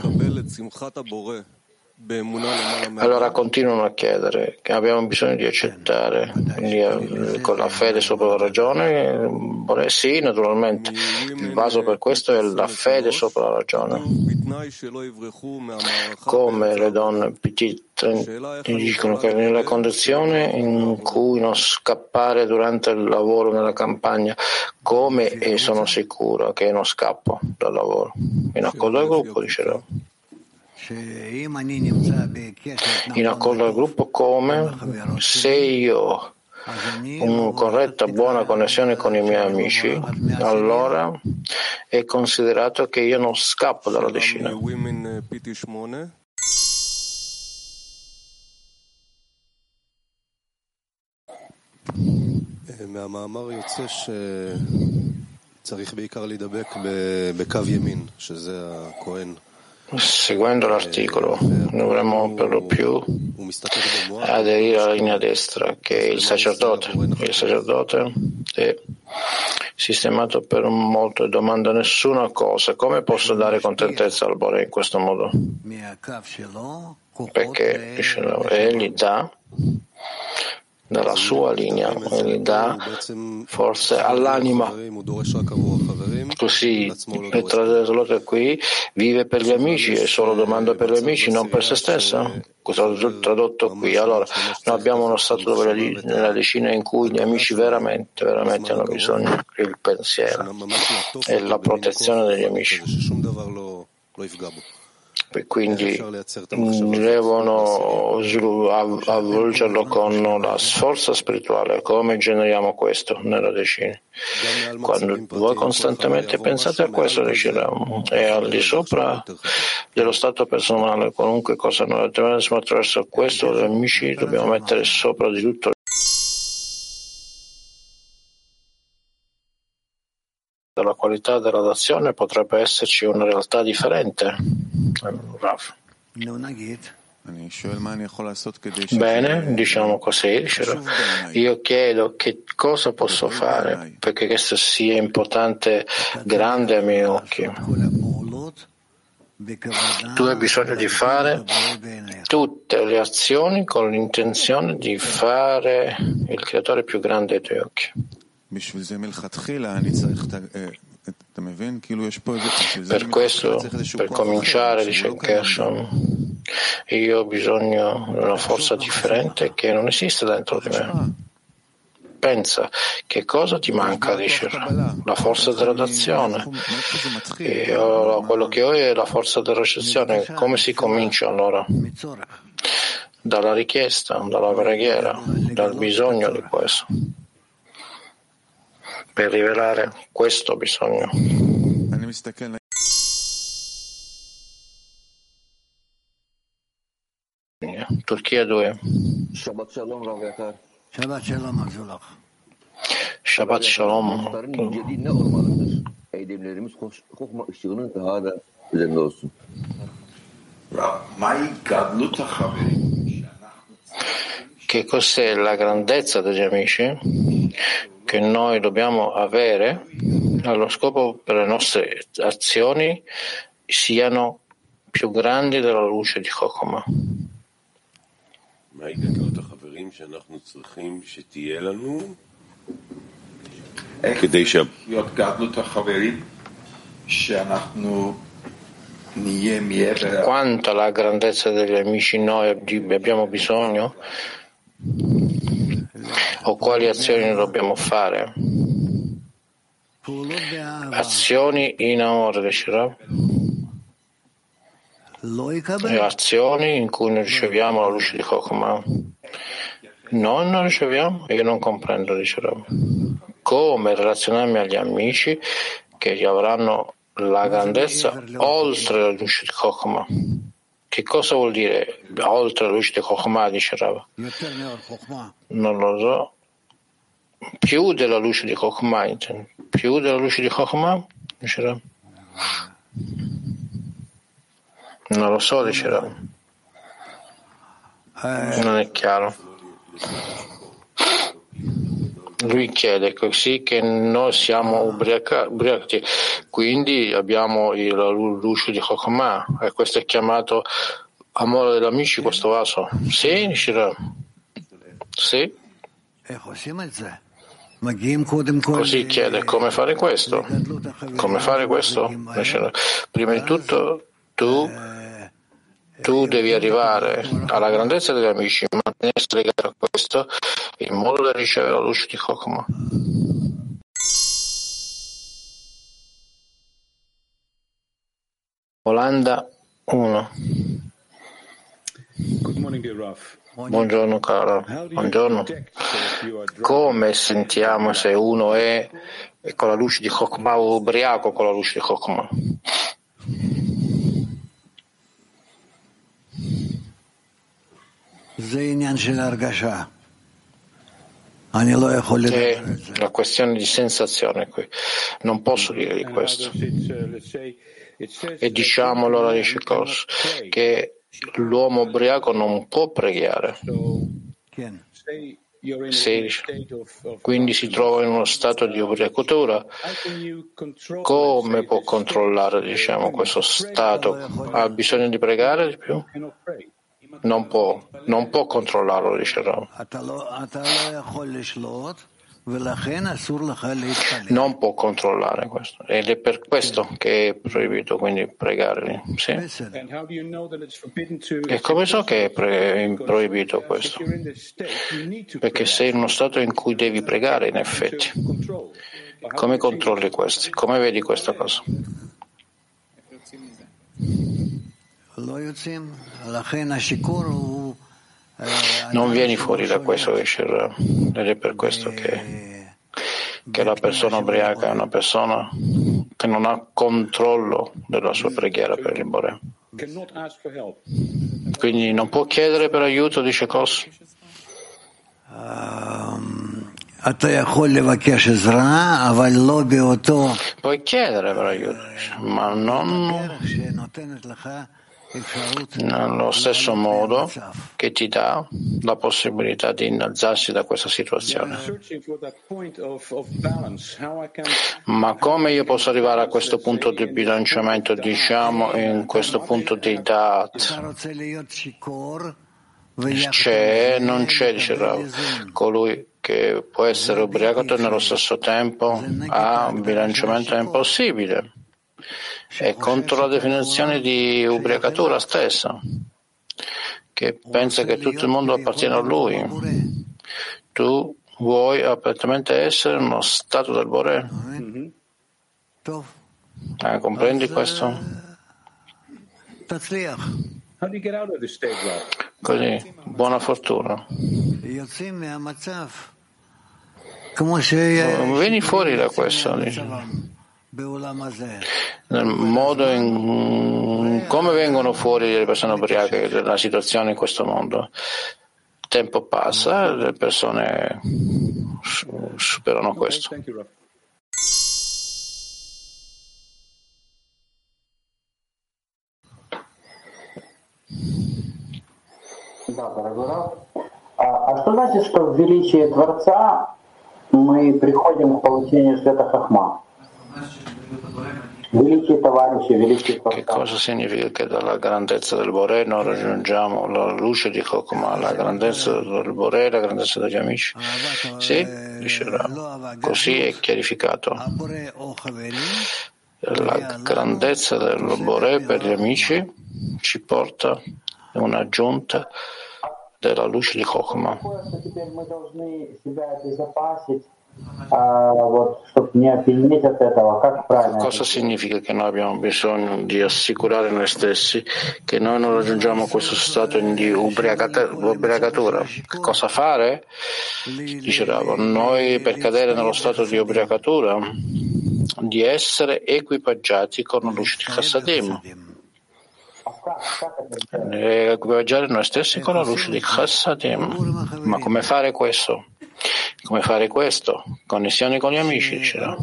Allora continuano a chiedere che abbiamo bisogno di accettare, quindi eh, con la fede sopra la ragione, sì, naturalmente, il vaso per questo è la fede sopra la ragione. Come le donne PT dicono che nella condizione in cui non scappare durante il lavoro nella campagna, come sono sicuro che non scappo dal lavoro? In accordo al gruppo, dicevo in accordo al gruppo come se io ho una corretta buona connessione con i miei amici, allora è considerato che io non scappo dalla decina. מהמאמר יוצא שצריך בעיקר להידבק בקו ימין, שזה הכהן. Seguendo l'articolo, dovremmo per lo più aderire alla linea destra, che è il sacerdote. Il sacerdote è sistemato per molto e domanda nessuna cosa. Come posso dare contentezza al Bore in questo modo? Perché egli dà dalla sua linea, gli dà forse all'anima. Così il tradotto qui vive per gli amici e solo domanda per gli amici, non per se stessa. Tradotto qui. Allora, noi abbiamo uno stato dove nella decina in cui gli amici veramente, veramente hanno bisogno del pensiero e la protezione degli amici e quindi devono avvolgerlo con la forza spirituale. Come generiamo questo nella decina? Quando voi costantemente pensate a questo, riusciremo. E al di sopra dello stato personale, qualunque cosa noi attraverso, attraverso questo, gli amici dobbiamo mettere sopra di tutto qualità della nazione potrebbe esserci una realtà differente. Rav. Bene, diciamo così. Io chiedo che cosa posso fare perché questo sia importante, grande ai miei occhi. Tu hai bisogno di fare tutte le azioni con l'intenzione di fare il creatore più grande ai tuoi occhi. Per questo, per cominciare, dice Gershon, io ho bisogno di una forza differente che non esiste dentro di me. Pensa, che cosa ti manca, dice la forza della dazione. Io, quello che ho è la forza della ricezione. Come si comincia allora? Dalla richiesta, dalla preghiera, dal bisogno di questo per rivelare questo bisogno. Turchia 2. Shabbat Shalom. eylemlerimiz kokma ışığının daha da üzerinde olsun Che cos'è la grandezza degli amici che noi dobbiamo avere allo scopo per le nostre azioni siano più grandi della luce di Chokma? כדי ש... Quanta la grandezza degli amici noi abbiamo bisogno? O quali azioni dobbiamo fare? Azioni in amore, riuscirà? E azioni in cui noi riceviamo la luce di Chokmah. Noi non riceviamo? Io non comprendo, dice Come relazionarmi agli amici che avranno la grandezza oltre la luce di Chokmah? Che cosa vuol dire oltre la luce di Chokmah, dice Rav? Non lo so. Più della luce di Chokmah, più della luce di Chokmah, dice Rav? Non lo so, dice Rav. Non è chiaro. Lui chiede così che noi siamo ubriachi, quindi abbiamo la luce di Chokmah e questo è chiamato amore degli amici, questo vaso. Sì, Shira? Sì. Così chiede come fare questo? Come fare questo? Prima di tutto tu tu devi arrivare alla grandezza degli amici, mantenersi legato a questo in modo da ricevere la luce di Chokmah. Olanda 1 Buongiorno caro, buongiorno. Come sentiamo se uno è con la luce di Chokmah o ubriaco con la luce di Chokmah? È la questione di sensazione qui. Non posso dire di questo. E diciamo allora di Shikos che l'uomo ubriaco non può pregare. Se quindi si trova in uno stato di ubriacatura, come può controllare diciamo, questo stato? Ha bisogno di pregare di più? non può, non può controllarlo, dice Ram. Non può controllare questo ed è per questo che è proibito quindi pregare. Sì? E come so che è pre- proibito questo? Perché sei in uno stato in cui devi pregare in effetti. Come controlli questi? Come vedi questa cosa? Non vieni fuori da questo ed è per questo che, che la persona ubriaca è una persona che non ha controllo della sua preghiera per il Bore. Quindi non può chiedere per aiuto, dice Kos. Puoi chiedere per aiuto, ma non nello stesso modo che ti dà la possibilità di innalzarsi da questa situazione. Ma come io posso arrivare a questo punto di bilanciamento, diciamo, in questo punto di dat? C'è, non c'è, dice Rav, colui che può essere ubriaco e nello stesso tempo ha un bilanciamento impossibile è contro la definizione di ubriacatura stessa, che pensa che tutto il mondo appartiene a lui. Tu vuoi apertamente essere uno stato del Bore? Eh, comprendi questo? Così, buona fortuna. Vieni fuori da questo. Diciamo nel modo in come vengono fuori le persone ubriache dalla situazione in questo mondo. Il tempo passa, le persone superano questo. Да, дорогой Раф. А, осознайте, что в величии Творца мы приходим к получению света Хахма. Che cosa significa che dalla grandezza del Borè non raggiungiamo la luce di Chokmah, la grandezza del Borè, la grandezza degli amici? Sì, dice così è chiarificato. La grandezza del Borè per gli amici ci porta un'aggiunta della luce di Chokmah Такое, что теперь мы должны себя обезопасить, а, вот, чтобы не опьянеть от этого. Как правильно? Cosa significa che noi abbiamo bisogno di assicurare noi stessi che noi non raggiungiamo questo stato di ubriacata- ubriacatura? Cosa fare? Dice Ravo, noi per cadere nello stato di ubriacatura di essere equipaggiati con la luce di Chassadim, А как, как это сделать? e equipaggiare noi stessi con la luce di Chassadim. Ma come fare questo? Come fare questo? Connessione con gli amici, dice Ravo.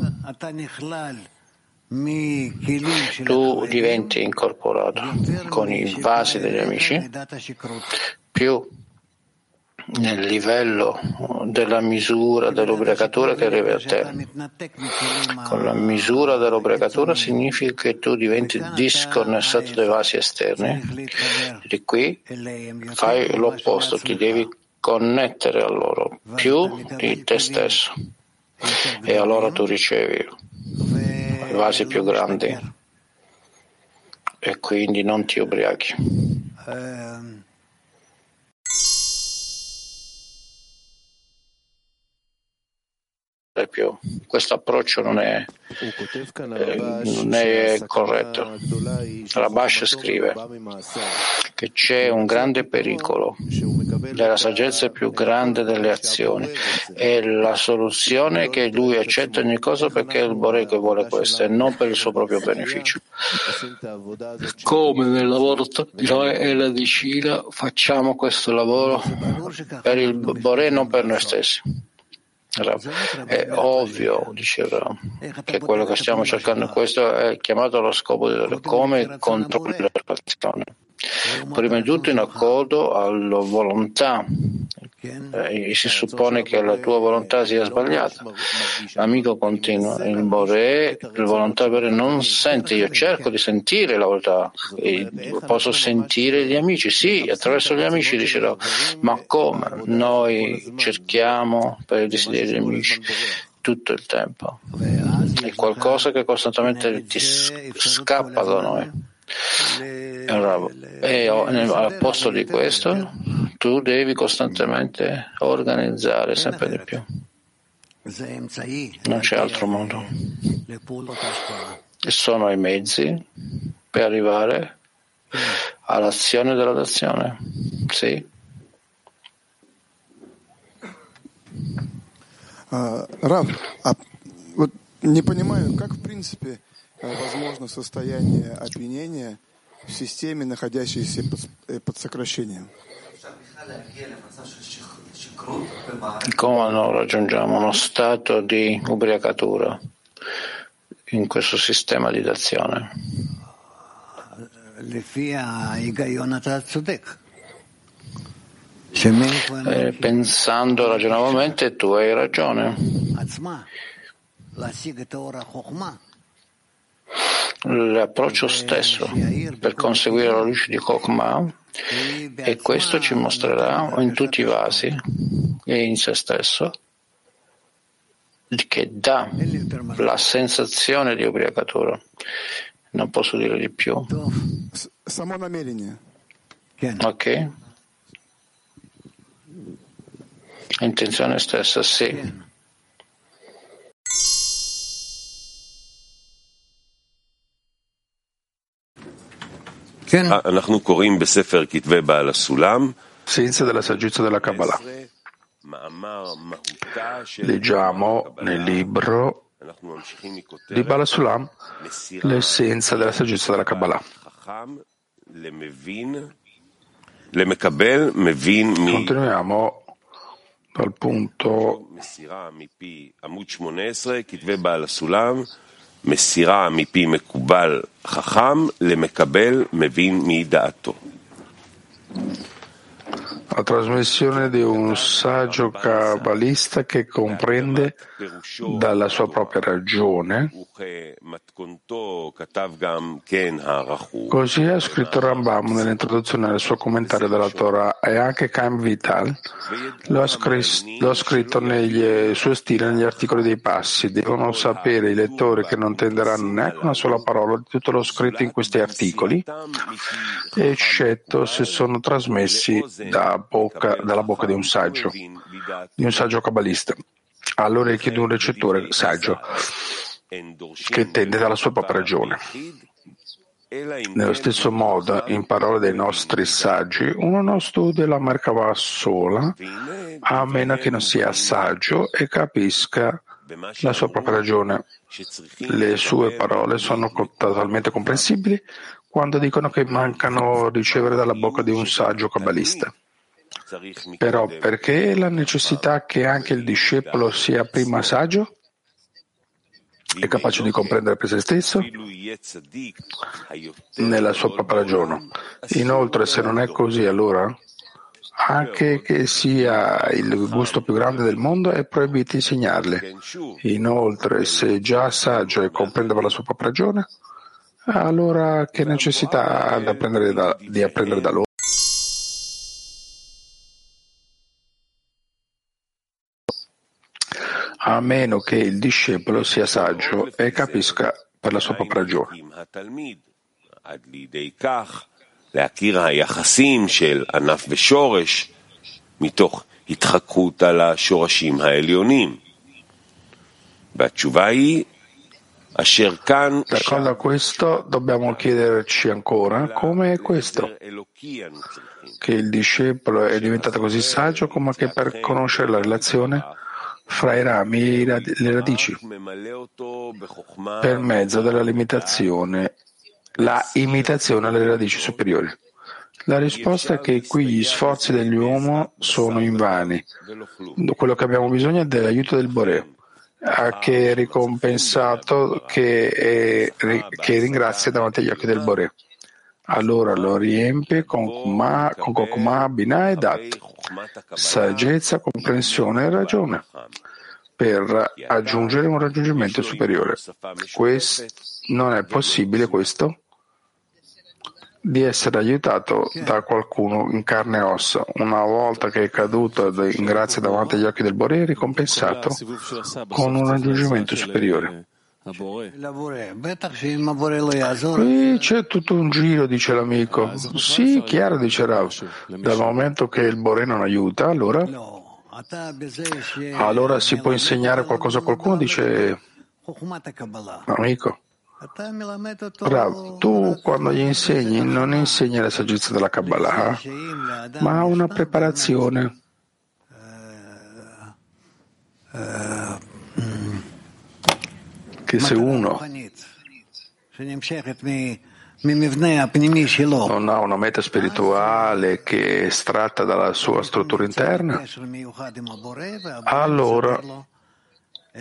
Tu diventi incorporato con i vasi degli amici più nel livello della misura dell'ubriacatura che arriva a te. Con la misura dell'ubriacatura significa che tu diventi disconnessato dai vasi esterni. Di qui fai l'opposto, ti devi connettere a loro più di te stesso. E allora tu ricevi i vasi più grandi. e quindi non ti ubriachi. più. Questo approccio non è, eh, non è corretto. Rabash scrive che c'è un grande pericolo della saggezza più grande delle azioni e la soluzione è che lui accetta ogni cosa perché il Boreco vuole questo e non per il suo proprio beneficio. Come nel lavoro di noi e la di facciamo questo lavoro per il Borè non per noi stessi. Rav, È ovvio, diceva, che quello che stiamo cercando questo è chiamato allo scopo di vedere come controlli la relazione. Prima di tutto in accordo alla volontà. Eh, si suppone che la tua volontà sia sbagliata. L'amico continua, il Bore, la volontà Bore non sente, io cerco di sentire la volontà, E posso sentire gli amici, sì, attraverso gli amici dicerò, ma come? Noi cerchiamo per il desiderio degli amici tutto il tempo. È qualcosa che costantemente ti scappa da noi. E allora, E o- nel- al posto di questo, tu devi costantemente organizzare sempre di più. Non c'è altro modo. E sono i mezzi per arrivare all'azione della dazione. Sì. А, Рав, а вот не понимаю, как в принципе э, Э, возможно состояние опьянения в системе, находящейся под, э, под сокращением. Come non raggiungiamo uno stato di ubriacatura in questo sistema di dazione? Eh, pensando ragionevolmente tu hai ragione l'approccio stesso per conseguire la luce di Kokma e questo ci mostrerà in tutti i vasi e in se stesso che dà la sensazione di ubriacatura. Non posso dire di più. Ok? Intenzione stessa, sì. אנחנו קוראים בספר כתבי בעל הסולם, Senza della saggezza della Kabbalah. מאמר מהותה של Leggiamo nel libro אנחנו ממשיכים di מכותרת Bala Sulam מסירה l'essenza della saggezza della Kabbalah. חכם למבין, למקבל מבין מ... Continuiamo dal punto מסירה מפי עמוד 18, כתבי בעל הסולם, מסירה מפי מקובל חכם למקבל מבין מדעתו. la trasmissione di un saggio kabbalista che comprende dalla sua propria ragione. Così ha scritto Rambam nell'introduzione al suo commentario della Torah e anche Chaim Vital lo ha, scris- lo ha scritto nei suoi stili negli articoli dei passi. Devono sapere i lettori che non tenderanno neanche una sola parola di tutto lo scritto in questi articoli, eccetto se sono trasmessi da bocca, dalla bocca di un saggio, di un saggio kabbalista. Allora richiede un recettore saggio che tende dalla sua propria ragione. Nello stesso modo, in parole dei nostri saggi, uno non studia la Merkava sola, a meno che non sia saggio e capisca la sua propria ragione. Le sue parole sono totalmente comprensibili quando dicono che mancano ricevere dalla bocca di un saggio kabbalista. Però perché la necessità che anche il discepolo sia prima saggio? È capace di comprendere per se stesso? Nella sua propria ragione. Inoltre, se non è così, allora anche che sia il gusto più grande del mondo è proibito insegnarle. Inoltre, se già saggio e comprende per la sua propria ragione, allora che necessità ha di apprendere da, di apprendere da loro? a meno che il discepolo sia saggio e capisca per la sua propria ragione. להכיר היחסים של ענף ושורש מתוך התחקות על השורשים העליונים. והתשובה היא אשר כאן D'accordo a questo dobbiamo chiederci ancora come è questo, che il discepolo è diventato così saggio come che per conoscere la relazione fra i rami e le radici, per mezzo della limitazione la imitazione alle radici superiori? La risposta è che qui gli sforzi dell'uomo sono invani. Quello che abbiamo bisogno è dell'aiuto del Bore, che è ricompensato, che, è, che ringrazia davanti agli occhi del Bore. Allora lo riempie con Kokma, Binah e Dat, saggezza, comprensione e ragione, per aggiungere un raggiungimento superiore. Questo, non è possibile questo? di essere aiutato da qualcuno in carne e ossa, una volta che è caduto in grazia davanti agli occhi del Bore, ricompensato con un raggiungimento superiore. Qui c'è tutto un giro, dice l'amico. Sì, chiaro, dice Rav. Dal momento che il Bore non aiuta, allora, allora si può insegnare qualcosa a qualcuno, dice l'amico. Rav, tu quando gli insegni non insegni la saggezza della Kabbalah, ma una preparazione. Che se uno non ha una meta spirituale che è estratta dalla sua struttura interna, allora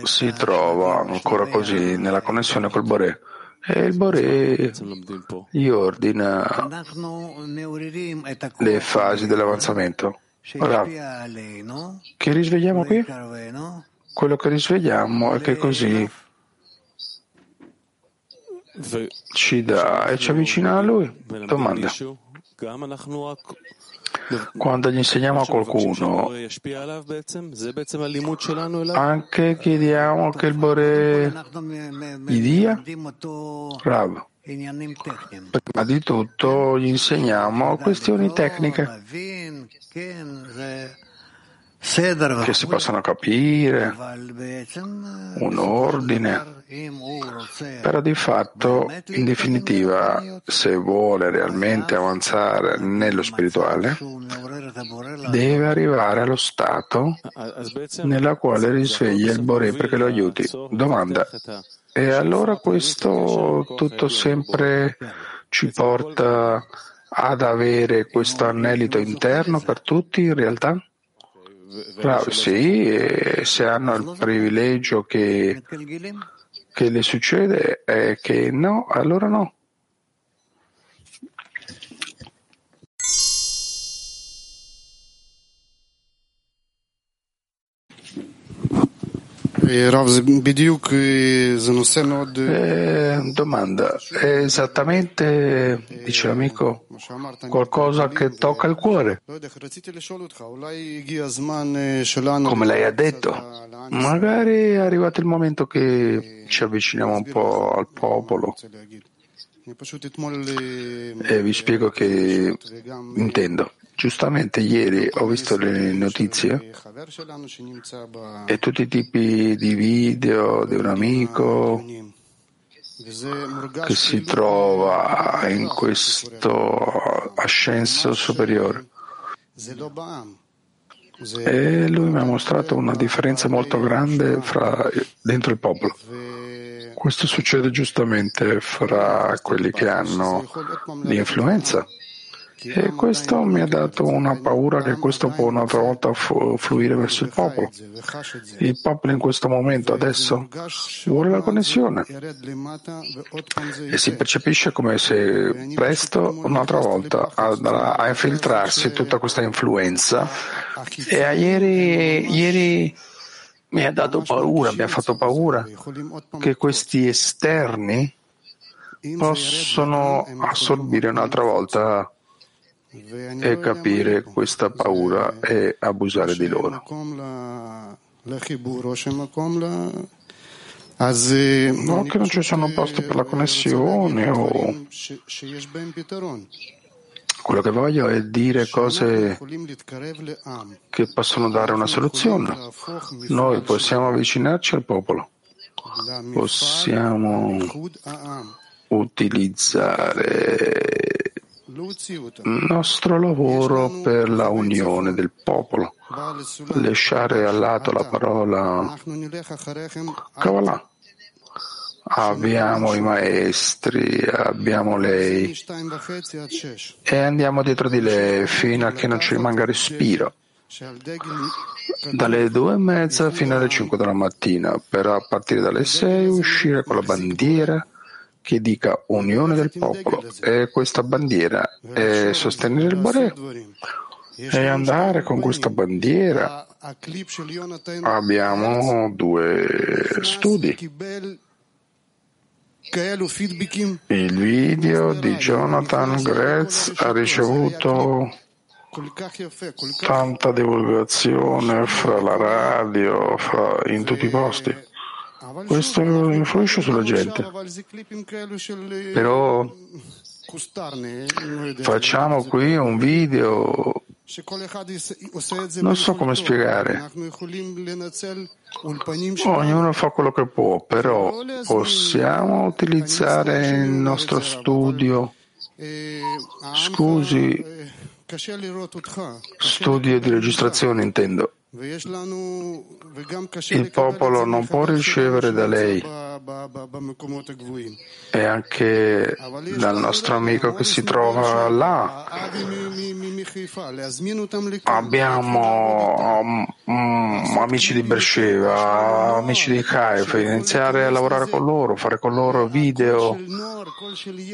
si trova ancora così nella connessione col Bore. E il Bore gli ordina le fasi dell'avanzamento. Ora, che risvegliamo qui? Quello che risvegliamo è che così ci dà e ci avvicina a Lui. Domanda. Quando gli insegniamo a qualcuno, anche chiediamo che il Bore gli dia? Rav. Prima di tutto gli insegniamo questioni tecniche che si possano capire, un ordine, però di fatto, in definitiva, se vuole realmente avanzare nello spirituale, deve arrivare allo stato nella quale risveglia il Bore perché lo aiuti. Domanda. E allora questo tutto sempre ci porta ad avere questo anelito interno per tutti in realtà? Bravo, sì, se hanno il privilegio che, che le succede è che no, allora no. Eh, domanda, è esattamente, dice l'amico, qualcosa che tocca il cuore? Come lei ha detto, magari è arrivato il momento che ci avviciniamo un po' al popolo. E vi spiego che intendo. Giustamente ieri ho visto le notizie e tutti i tipi di video di un amico che si trova in questo ascenso superiore. E lui mi ha mostrato una differenza molto grande fra, dentro il popolo. Questo succede giustamente fra quelli che hanno l'influenza e questo mi ha dato una paura che questo può un'altra volta fluire verso il popolo. Il popolo in questo momento adesso vuole la connessione e si percepisce come se presto un'altra volta andrà a infiltrarsi tutta questa influenza e ieri, ieri mi ha dato paura, mi ha fatto paura che questi esterni possono assorbire un'altra volta e capire questa paura e abusare di loro. No, che non ci sono posti per la connessione o quello che voglio è dire cose che possono dare una soluzione. Noi possiamo avvicinarci al popolo, possiamo utilizzare il nostro lavoro per la unione del popolo, lasciare a lato la parola Kabbalah. Abbiamo i maestri, abbiamo lei e andiamo dietro di lei fino a che non ci rimanga respiro. Dalle due e mezza fino alle cinque della mattina, per a partire dalle sei uscire con la bandiera che dica unione del popolo e questa bandiera è sostenere il Bore e andare con questa bandiera. Abbiamo due studi. Il video di Jonathan Gretz ha ricevuto tanta divulgazione fra la radio, fra, in tutti i posti. Questo influisce sulla gente. Però facciamo qui un video, non so come spiegare. Ognuno fa quello che può, però possiamo utilizzare il nostro studio. Scusi, studio di registrazione intendo il popolo non può ricevere da lei. e anche dal nostro amico che si trova là. Abbiamo um, amici di Bersheva, amici di Haifa, iniziare a lavorare con loro, fare con loro video.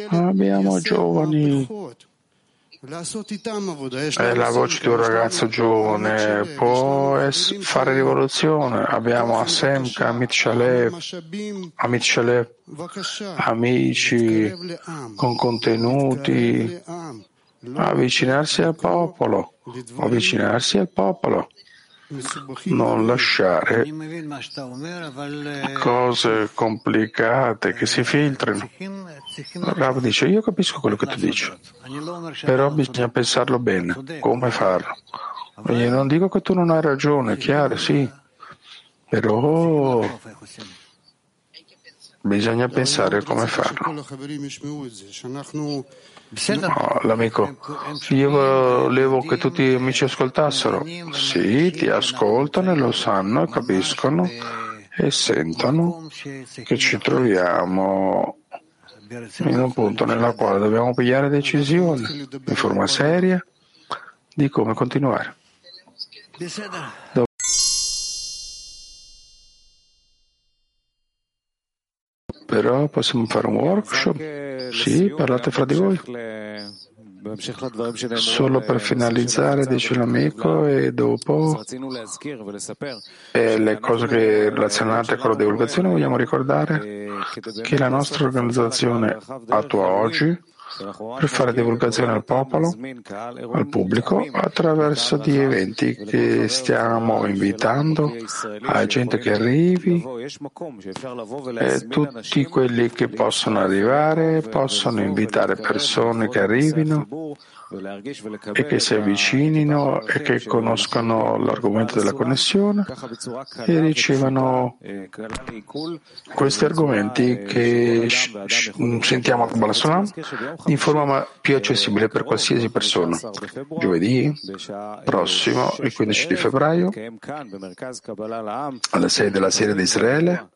Abbiamo giovani è la voce di un ragazzo giovane, può fare rivoluzione. Abbiamo Asemka, Amit Shalev, Amit Shalev, amici con contenuti, avvicinarsi al popolo, avvicinarsi al popolo non lasciare cose complicate che si filtrano. Rav dice, io capisco quello che tu dici, però bisogna pensarlo bene, come farlo. Io non dico che tu non hai ragione, chiaro, sì, però bisogna pensare come farlo. No, l'amico, io volevo che tutti gli amici ascoltassero. Sì, ti ascoltano e lo sanno e capiscono e sentono che ci troviamo in un punto nella quale dobbiamo pigliare decisioni in forma seria di come continuare. Però possiamo fare un workshop? Sì, parlate fra di voi. Solo per finalizzare, dice l'amico, e dopo e le cose che relazionate con la divulgazione vogliamo ricordare che la nostra organizzazione attua oggi per fare divulgazione al popolo, al pubblico, attraverso di eventi che stiamo invitando a gente che arrivi e tutti quelli che possono arrivare possono invitare persone che arrivino e che si avvicinino e che conoscano l'argomento della connessione e ricevano questi argomenti che sentiamo a Kabbalah Sulam in forma più accessibile per qualsiasi persona. Giovedì prossimo, il 15 di febbraio, alle 6 della sera di Israele,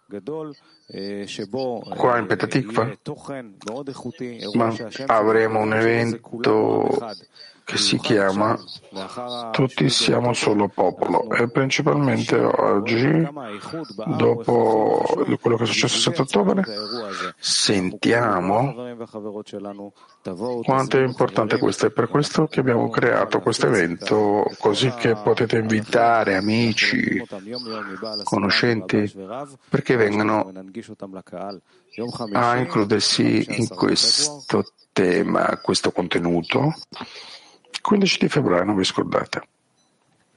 Qua in Petatikva avremo un evento che si chiama Tutti siamo solo popolo e principalmente oggi, dopo quello che è successo il 7 ottobre, sentiamo quanto è importante questo. È per questo che abbiamo creato questo evento, così che potete invitare amici, conoscenti, perché vengano a includersi in questo tema, questo contenuto 15 di febbraio, non vi scordate.